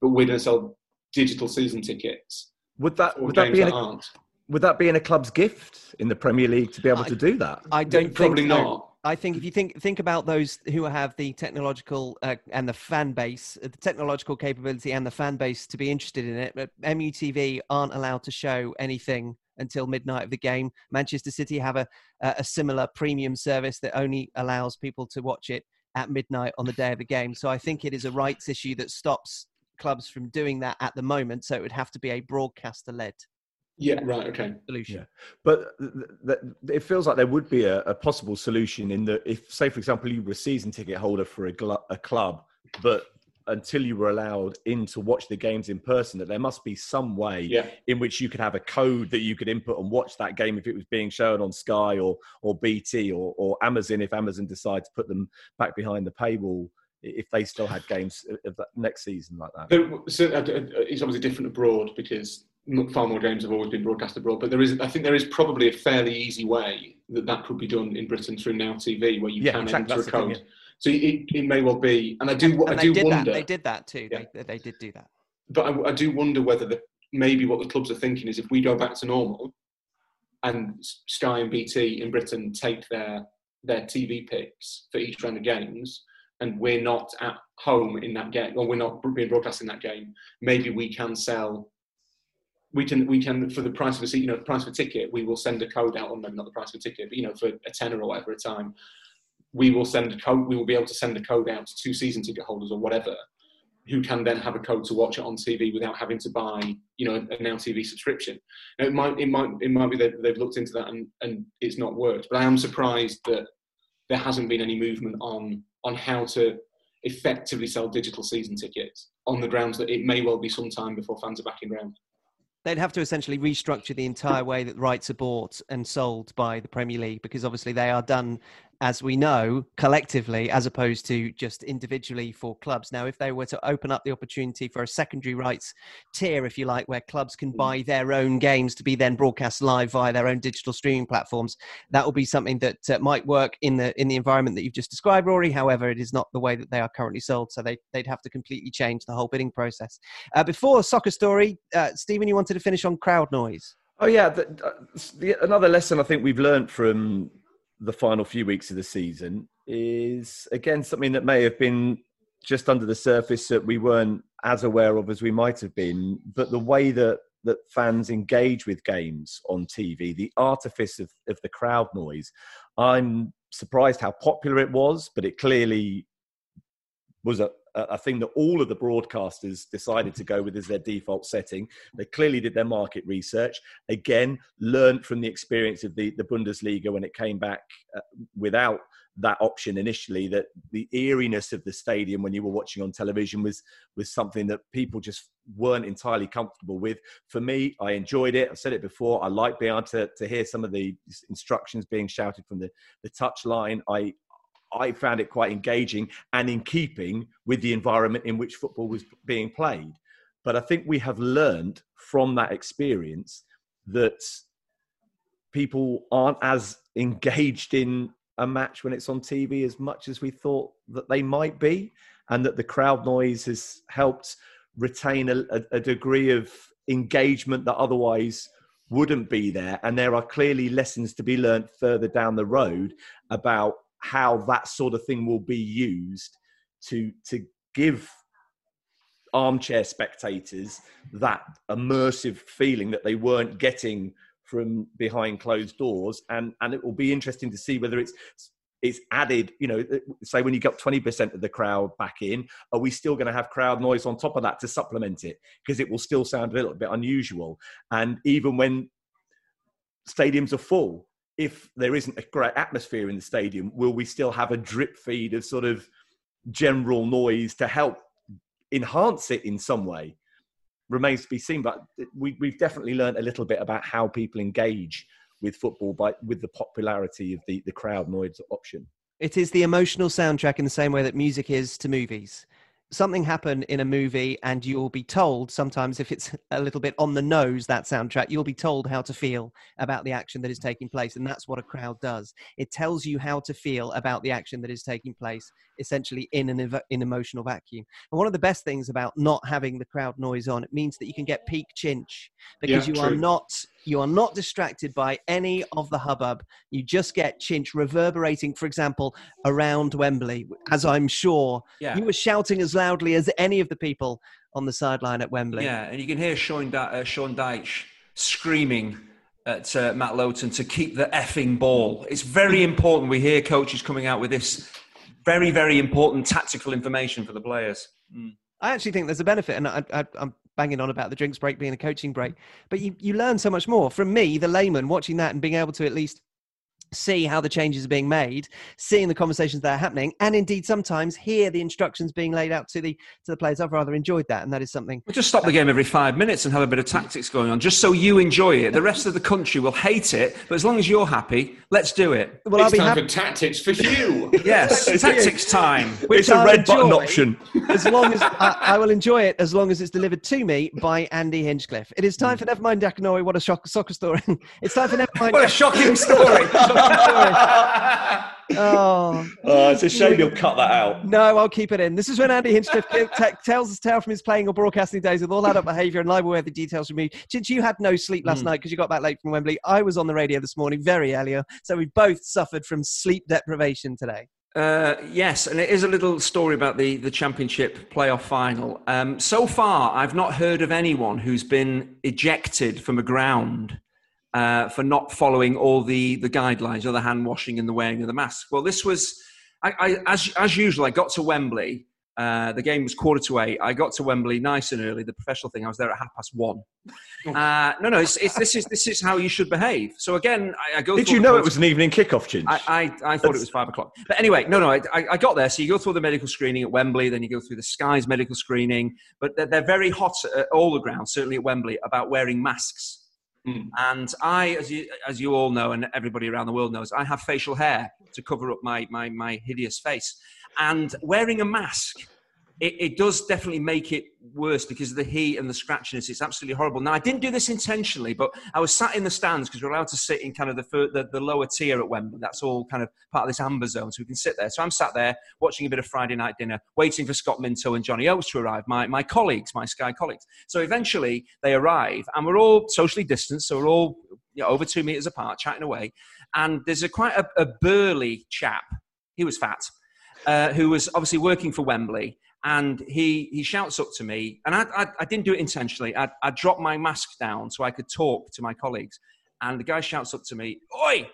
but we're going to sell digital season tickets. Would that would that be that a, would that be in a club's gift in the Premier League to be able I, to do that? I don't probably think, not. I think if you think think about those who have the technological uh, and the fan base, uh, the technological capability and the fan base to be interested in it, but MUTV aren't allowed to show anything until midnight of the game. Manchester City have a, a similar premium service that only allows people to watch it at midnight on the day of the game. So I think it is a rights issue that stops clubs from doing that at the moment. So it would have to be a broadcaster led Yeah, right, okay. solution. Yeah. But th- th- it feels like there would be a, a possible solution in that if, say, for example, you were a season ticket holder for a, gl- a club, but until you were allowed in to watch the games in person, that there must be some way Yeah. in which you could have a code that you could input and watch that game if it was being shown on Sky or or BT or, or Amazon if Amazon decide to put them back behind the paywall if they still had games of that next season like that. So, uh, uh, it's obviously different abroad because far more games have always been broadcast abroad. But there is, I think, there is probably a fairly easy way that that could be done in Britain through Now TV, where you Yeah, can exactly, enter a that's the thing, code. So it, it may well be, and I do, I And do they did wonder. that. They did that too. Yeah. They, they did do that. but I, I do wonder whether the, maybe what the clubs are thinking is if we go back to normal and Sky and BT in Britain take their their TV picks for each round of games, and we're not at home in that game, or we're not being broadcast in that game, maybe we can sell. We can, we can for the price of a seat, you know, the price of a ticket, we will send a code out, on maybe not the price of a ticket, but you know, for a tenner or whatever a time, we will send a code. We will be able to send a code out to two season ticket holders or whatever, who can then have a code to watch it on TV without having to buy, you know, a Now TV subscription. Now, it might, it might, it might be that they've looked into that and, and it's not worked. But I am surprised that there hasn't been any movement on on how to effectively sell digital season tickets on the grounds that it may well be some time before fans are back in ground. They'd have to essentially restructure the entire way that rights are bought and sold by the Premier League because obviously they are done, as we know, collectively as opposed to just individually for clubs. Now, if they were to open up the opportunity for a secondary rights tier, if you like, where clubs can buy their own games to be then broadcast live via their own digital streaming platforms, that will be something that uh, might work in the in the environment that you've just described, Rory. However, it is not the way that they are currently sold, so they they'd have to completely change the whole bidding process. Uh, before soccer story, uh, Stephen, you wanted to finish on crowd noise. Oh yeah, the, uh, the, another lesson I think we've learned from the final few weeks of the season is again something that may have been just under the surface that we weren't as aware of as we might have been, but the way that that fans engage with games on TV, the artifice of, of the crowd noise. I'm surprised how popular it was, but it clearly was a, a thing that all of the broadcasters decided to go with as their default setting. They clearly did their market research. Again, learned from the experience of the, the Bundesliga when it came back uh, without that option initially that the eeriness of the stadium when you were watching on television was was something that people just weren't entirely comfortable with for me i enjoyed it i've said it before i like being able to, to hear some of the instructions being shouted from the, the touch line i I found it quite engaging and in keeping with the environment in which football was being played. But I think we have learned from that experience that people aren't as engaged in a match when it's on TV as much as we thought that they might be, and that the crowd noise has helped retain a, a, degree of engagement that otherwise wouldn't be there. And there are clearly lessons to be learned further down the road about how that sort of thing will be used to to give armchair spectators that immersive feeling that they weren't getting from behind closed doors. And and it will be interesting to see whether it's it's added you know uh, say when you got 20% of the crowd back in are we still going to have crowd noise on top of that to supplement it? Because it will still sound a little bit unusual. And even when stadiums are full if there isn't a great atmosphere in the stadium, will we still have a drip feed of sort of general noise to help enhance it in some way? Remains to be seen, but we, we've definitely learned a little bit about how people engage with football by with the popularity of the, the crowd noise option. It is the emotional soundtrack in the same way that music is to movies. Something happen in a movie, and you'll be told sometimes if it's a little bit on the nose, that soundtrack, you'll be told how to feel about the action that is taking place. And that's what a crowd does. It tells you how to feel about the action that is taking place, essentially in an ev- in emotional vacuum. And one of the best things about not having the crowd noise on, it means that you can get peak chinch because Yeah, you are not you are not distracted by any of the hubbub. You just get chinch reverberating, for example, around Wembley, as I'm sure Yeah. you were shouting as loudly as any of the people on the sideline at Wembley. Yeah, and you can hear Sean, Di- uh, Sean Dyche screaming at uh, Matt Lowton to keep the effing ball. It's very important we hear coaches coming out with this very, very important tactical information for the players. Mm. I actually think there's a benefit, and I, I, I'm banging on about the drinks break being a coaching break, but you, you learn so much more from me, the layman, watching that and being able to at least see how the changes are being made, seeing the conversations that are happening, and indeed sometimes hear the instructions being laid out to the to the players. I've rather enjoyed that, and that is something. We'll just stop the game every five minutes and have a bit of mm. tactics going on, just so you enjoy it. The rest of the country will hate it, but as long as you're happy, let's do it. Well, it's I'll be time happy- for tactics for you. [LAUGHS] yes, [LAUGHS] tactics time. Which it's a red button option. [LAUGHS] As long as I, I, will enjoy it, as long as it's delivered to me by Andy Hinchcliffe. It is time mm. for Nevermind Dakanori. What a shock, soccer story! it's time for Nevermind. What a shocking story. [LAUGHS] oh. oh, it's a shame you'll cut that out. No, I'll keep it in. This is when Andy Hinchcliffe t- tells his tale from his playing or broadcasting days with all adult behaviour and libel where the details removed. Since you had no sleep last mm. night because you got back late from Wembley, I was on the radio this morning very earlier, so we both suffered from sleep deprivation today. Uh, yes, and it is a little story about the, the championship playoff final. Um, so far, I've not heard of anyone who's been ejected from a ground uh, for not following all the, the guidelines, or the hand washing and the wearing of the mask. Well, this was, I, I, as, as usual, I got to Wembley. Uh, the game was quarter to eight. I got to Wembley nice and early. The professional thing, I was there at half past one. Oh. Uh, no, no, it's, it's, this is this is how you should behave. So again, I, I go. Did you know it was an evening kickoff, Chinch? I, I, I thought it was five o'clock. But anyway, no, no, I, I got there. So you go through the medical screening at Wembley, then you go through the Skies medical screening. But they're, they're very hot at all the grounds, certainly at Wembley, about wearing masks. Mm. And I, as you, as you all know, and everybody around the world knows, I have facial hair to cover up my, my, my hideous face. And wearing a mask it, it, does definitely make it worse because of the heat and the scratchiness. It's absolutely horrible. Now, I didn't do this intentionally, but I was sat in the stands because we're allowed to sit in kind of the, the, the, lower tier at Wembley. That's all kind of part of this amber zone, so we can sit there. So I'm sat there watching a bit of Friday night dinner, waiting for Scott Minto and Johnny Oates to arrive, my, my colleagues, my Sky colleagues. So eventually they arrive, and we're all socially distanced, so we're all you know, over two meters apart, chatting away. And there's a quite a, a burly chap. He was fat. Uh, who was obviously working for Wembley, and he he shouts up to me, and I I, I didn't do it intentionally. I I dropped my mask down so I could talk to my colleagues, and the guy shouts up to me, "Oi!"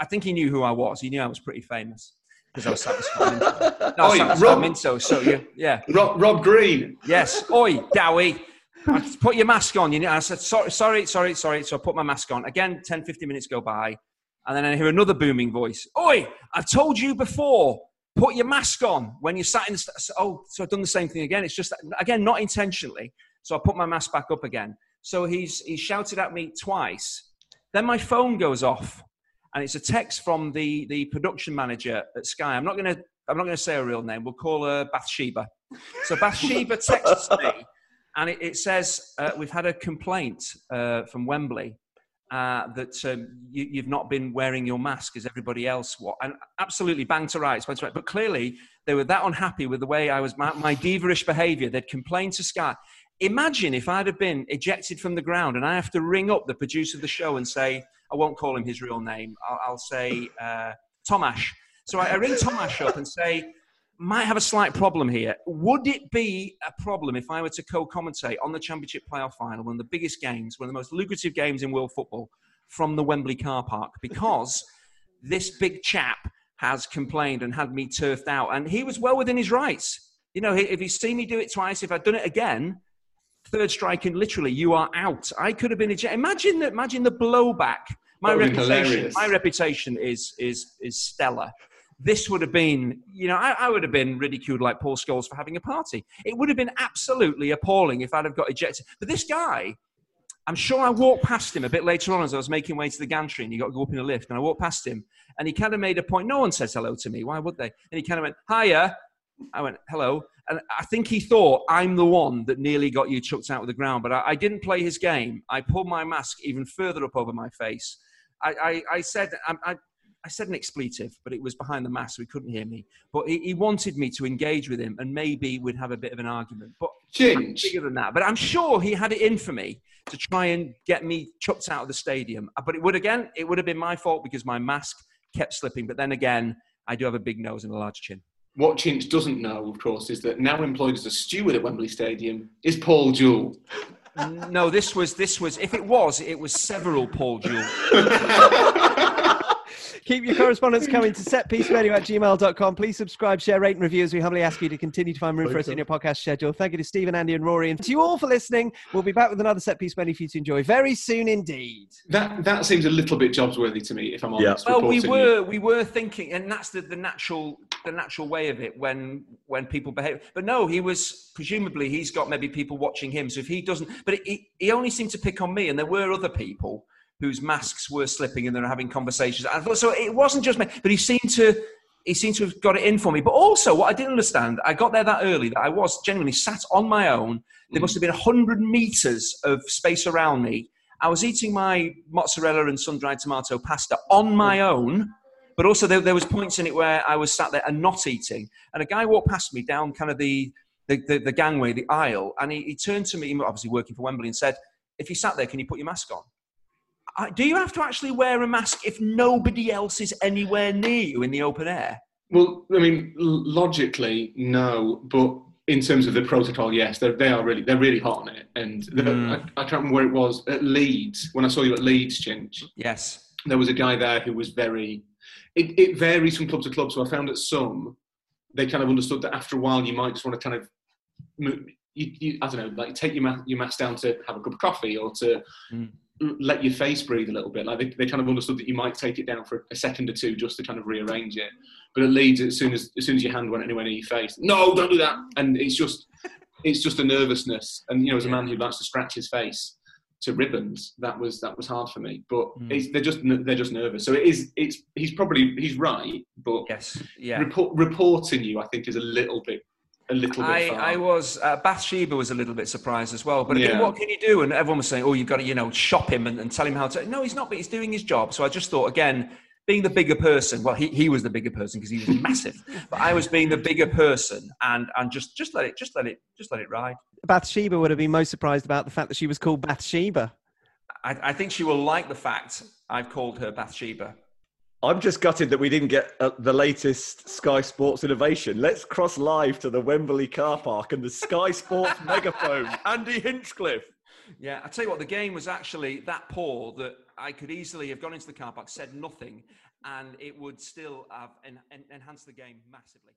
I think he knew who I was. He knew I was pretty famous because I was sat with Scott Minto. No, Oi, Rob, Minto, so yeah, yeah. Rob, Rob Green. Yes. Oi, Dowie. put your mask on. You know, I said, sorry, sorry, sorry, sorry. So I put my mask on. Again, 10, 15 minutes go by. And then I hear another booming voice. Oi, I've told you before put your mask on when you're sat in the oh so i've done the same thing again. It's just again not intentionally. So i put my mask back up again. So he's he shouted at me twice. Then my phone goes off and it's a text from the the production manager at sky. I'm not going to i'm not going to say a real name. We'll call her bathsheba. So bathsheba texts me and it, it says uh, we've had a complaint uh, from wembley uh, that um, you, have not been wearing your mask as everybody else was. And absolutely bang to rights, bang to rights. But clearly, they were that unhappy with the way I was, my, my behaviour. They'd complained to Sky. Imagine if I'd have been ejected from the ground and I have to ring up the producer of the show and say, I won't call him his real name. I'll, I'll say uh, Tomash. So I, I ring Tomash up and say, might have a slight problem here. Would it be a problem if I were to co-commentate on the Championship playoff final, one of the biggest games, one of the most lucrative games in world football, from the Wembley car park? [LAUGHS] Because this big chap has complained and had me turfed out, and he was well within his rights. You know, if he's seen me do it twice, if I'd done it again, third strike and literally you are out. I could have been ejected. Imagine that. Imagine the blowback. My reputation. My reputation is is is stellar this would have been, you know, I, I, would have been ridiculed like Paul Scholes for having a party. It would have been absolutely appalling if I'd have got ejected. But this guy, I'm sure I walked past him a bit later on as I was making way to the gantry and he got to go up in a lift and I walked past him and he kind of made a point. No one says hello to me. Why would they? And he kind of went, hiya. I went, hello. And I think he thought I'm the one that nearly got you chucked out of the ground, but I, I didn't play his game. I pulled my mask even further up over my face. I, I, I said, I, I said an expletive, but it was behind the mask, so he couldn't hear me. But he, he, wanted me to engage with him, and maybe we'd have a bit of an argument. But bigger than that. But I'm sure he had it in for me to try and get me chucked out of the stadium. Uh, but it would again, it would have been my fault because my mask kept slipping. But then again, I do have a big nose and a large chin. What Chinch doesn't know, of course, is that now employed as a steward at Wembley Stadium is Paul Jewell. no, this was this was if it was, it was several Paul Jewell. [LAUGHS] Keep your correspondence coming to setpiecemenu at gmail.com. Please subscribe, share, rate, and review as we humbly ask you to continue to find room for us in your podcast schedule. Thank you to Stephen, Andy, and Rory. And to you all for listening. We'll be back with another set piece menu for you to enjoy very soon indeed. That that seems a little bit jobs worthy to me, if I'm Yeah. honest. Well, we reporting were we were thinking, and that's the, the natural the natural way of it when when people behave. But no, he was presumably he's got maybe people watching him. So if he doesn't, but he he only seemed to pick on me, and there were other people whose masks were slipping and they were having conversations. Thought, so it wasn't just me, but he seemed to. He seemed to have got it in for me. But also, what I didn't understand, I got there that early that I was genuinely sat on my own. There must mm. have been 100 meters of space around me. I was eating my mozzarella and sun-dried tomato pasta on my own, but also there, there was points in it where I was sat there and not eating. And a guy walked past me down kind of the the, the, the gangway, the aisle, and he, he turned to me, obviously working for Wembley, and said, "If you sat there, can you put your mask on?" Do you have to actually wear a mask if nobody else is anywhere near you in the open air? Well, I mean, logically, no, but in terms of the protocol, yes, they're, they are really they're really hot on it. And Mm. I, I can't remember where it was at Leeds when I saw you at Leeds, Chinch. Yes. There was a guy there who was very. It, it varies from club to club. So I found that some they kind of understood that after a while you might just want to kind of, mo- you, you, I don't know, like take your ma- your mask down to have a cup of coffee or to Mm. Let your face breathe a little bit. Like they, they kind of understood that you might take it down for a second or two just to kind of rearrange it. But at Leeds, as soon as as soon as your hand went anywhere near your face, no, don't do that. And it's just it's just a nervousness. And you know, as a man who likes to scratch his face to ribbons, that was that was hard for me. But Mm. it's, they're just they're just nervous. So it is it's he's probably he's right, but Yes. Yeah. report, reporting you, I think, is a little bit a little bit. I, far. I was uh, Bathsheba was a little bit surprised as well. But again, what can you do? And everyone was saying, "Oh, you've got to, you know, shop him and, and tell him how to." No, he's not. But he's doing his job. So I just thought, again, being the bigger person. Well, he, he was the bigger person because he was massive. [LAUGHS] But I was being the bigger person, and and just just let it just let it just let it ride. Bathsheba would have been most surprised about the fact that she was called Bathsheba. I, I think she will like the fact I've called her Bathsheba. I'm just gutted that we didn't get uh, the latest Sky Sports innovation. Let's cross live to the Wembley car park and the Sky Sports [LAUGHS] megaphone. Andy Hinchcliffe. Yeah, I tell you what, the game was actually that poor that I could easily have gone into the car park, said nothing, and it would still have en- en- enhanced the game massively.